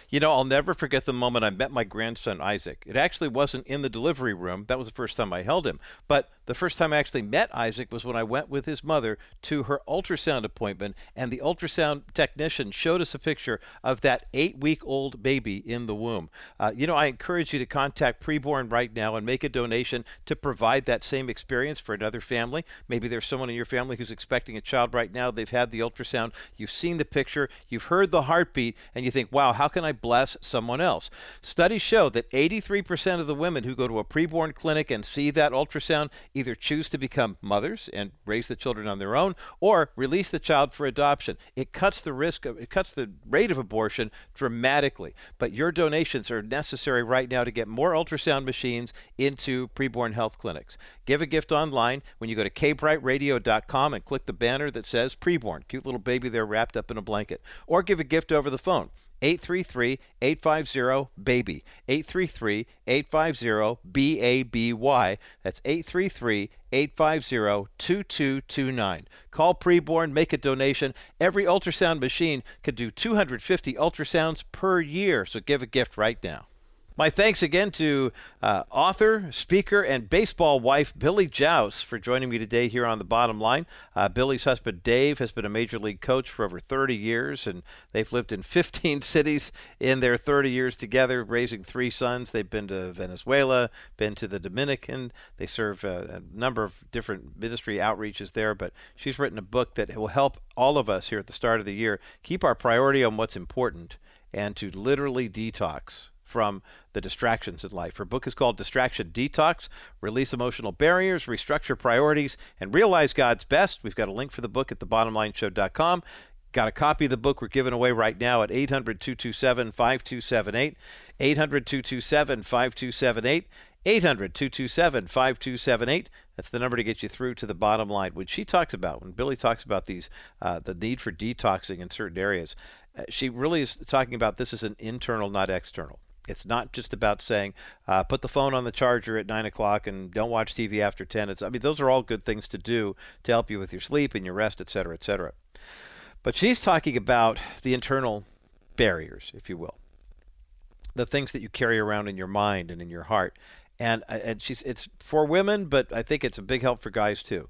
You know, I'll never forget the moment I met my grandson Isaac. It actually wasn't in the delivery room. That was the first time I held him. But the first time I actually met Isaac was when I went with his mother to her ultrasound appointment, and the ultrasound technician showed us a picture of that eight week old baby in the womb. Uh, you know, I encourage you to contact Preborn right now and make a donation to provide that same experience for another family. Maybe there's someone in your family who's expecting a child right now. They've had the ultrasound, you've seen the picture, you've heard the heartbeat, and you think, wow, how can I bless someone else? Studies show that 83% of the women who go to a preborn clinic and see that ultrasound either choose to become mothers and raise the children on their own or release the child for adoption. It cuts the risk of it cuts the rate of abortion dramatically. But your donations are necessary right now to get more ultrasound machines into preborn health clinics. Give a gift online when you go to kbrightradio.com and click the banner that says preborn. Cute little baby there wrapped up in a blanket. Or give a gift over the phone. 833 850 BABY. 833 850 BABY. That's 833 850 2229. Call preborn, make a donation. Every ultrasound machine can do 250 ultrasounds per year, so give a gift right now. My thanks again to uh, author, speaker, and baseball wife Billie Jauss for joining me today here on the bottom line. Uh, Billie's husband Dave has been a major league coach for over 30 years, and they've lived in 15 cities in their 30 years together, raising three sons. They've been to Venezuela, been to the Dominican. They serve a, a number of different ministry outreaches there, but she's written a book that will help all of us here at the start of the year keep our priority on what's important and to literally detox from the distractions in life. Her book is called Distraction Detox Release Emotional Barriers, Restructure Priorities, and Realize God's Best. We've got a link for the book at thebottomlineshow.com. Got a copy of the book we're giving away right now at 800 227 5278. 800 227 5278. 800 227 5278. That's the number to get you through to the bottom line. When she talks about, when Billie talks about these, uh, the need for detoxing in certain areas, uh, she really is talking about this is an internal, not external. It's not just about saying, uh, put the phone on the charger at nine o'clock and don't watch TV after 10. It's, I mean, those are all good things to do to help you with your sleep and your rest, et cetera, et cetera. But she's talking about the internal barriers, if you will, the things that you carry around in your mind and in your heart. And, uh, and she's, it's for women, but I think it's a big help for guys too.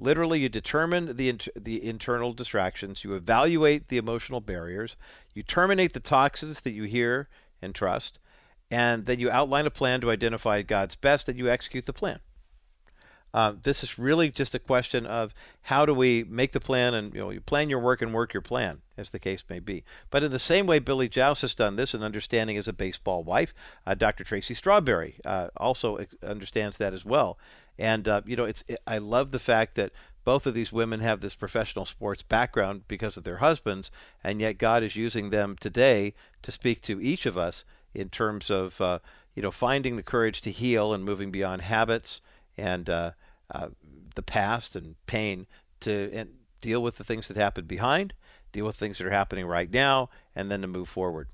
Literally, you determine the, the internal distractions, you evaluate the emotional barriers, you terminate the toxins that you hear and trust, and then you outline a plan to identify God's best, and you execute the plan. Uh, this is really just a question of how do we make the plan and you know you plan your work and work your plan as the case may be but in the same way Billie Jauss has done this and understanding as a baseball wife uh, dr tracy strawberry uh, also understands that as well and uh, you know it's it, i love the fact that both of these women have this professional sports background because of their husbands and yet god is using them today to speak to each of us in terms of uh, you know finding the courage to heal and moving beyond habits and uh, uh, the past and pain to and deal with the things that happened behind, deal with things that are happening right now, and then to move forward.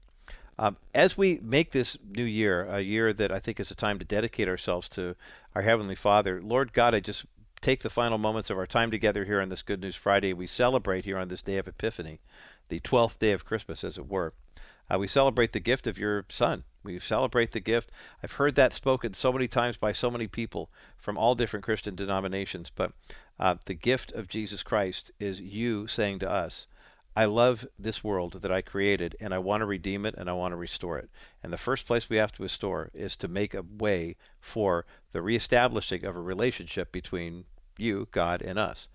Um, as we make this new year, a year that I think is a time to dedicate ourselves to our Heavenly Father, Lord God, I just take the final moments of our time together here on this Good News Friday. We celebrate here on this day of Epiphany, the 12th day of Christmas, as it were. Uh, we celebrate the gift of your Son. We celebrate the gift. I've heard that spoken so many times by so many people from all different Christian denominations, but uh, the gift of Jesus Christ is you saying to us, I love this world that I created and I want to redeem it and I want to restore it. And the first place we have to restore is to make a way for the reestablishing of a relationship between you, God, and us.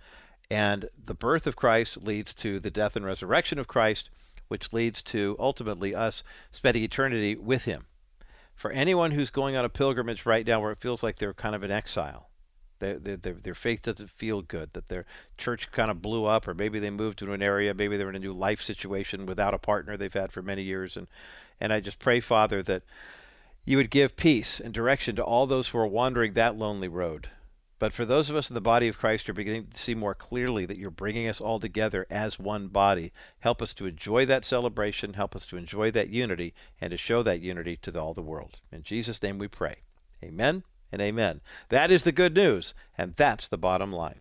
And the birth of Christ leads to the death and resurrection of Christ which leads to ultimately us spending eternity with Him. For anyone who's going on a pilgrimage right now where it feels like they're kind of in exile, their, their, their faith doesn't feel good, that their church kind of blew up, or maybe they moved to an area, maybe they're in a new life situation without a partner they've had for many years. And, and I just pray, Father, that you would give peace and direction to all those who are wandering that lonely road. But for those of us in the body of Christ who are beginning to see more clearly that you're bringing us all together as one body, help us to enjoy that celebration, help us to enjoy that unity, and to show that unity to all the world. In Jesus' name we pray. Amen and amen. That is the good news, and that's the bottom line.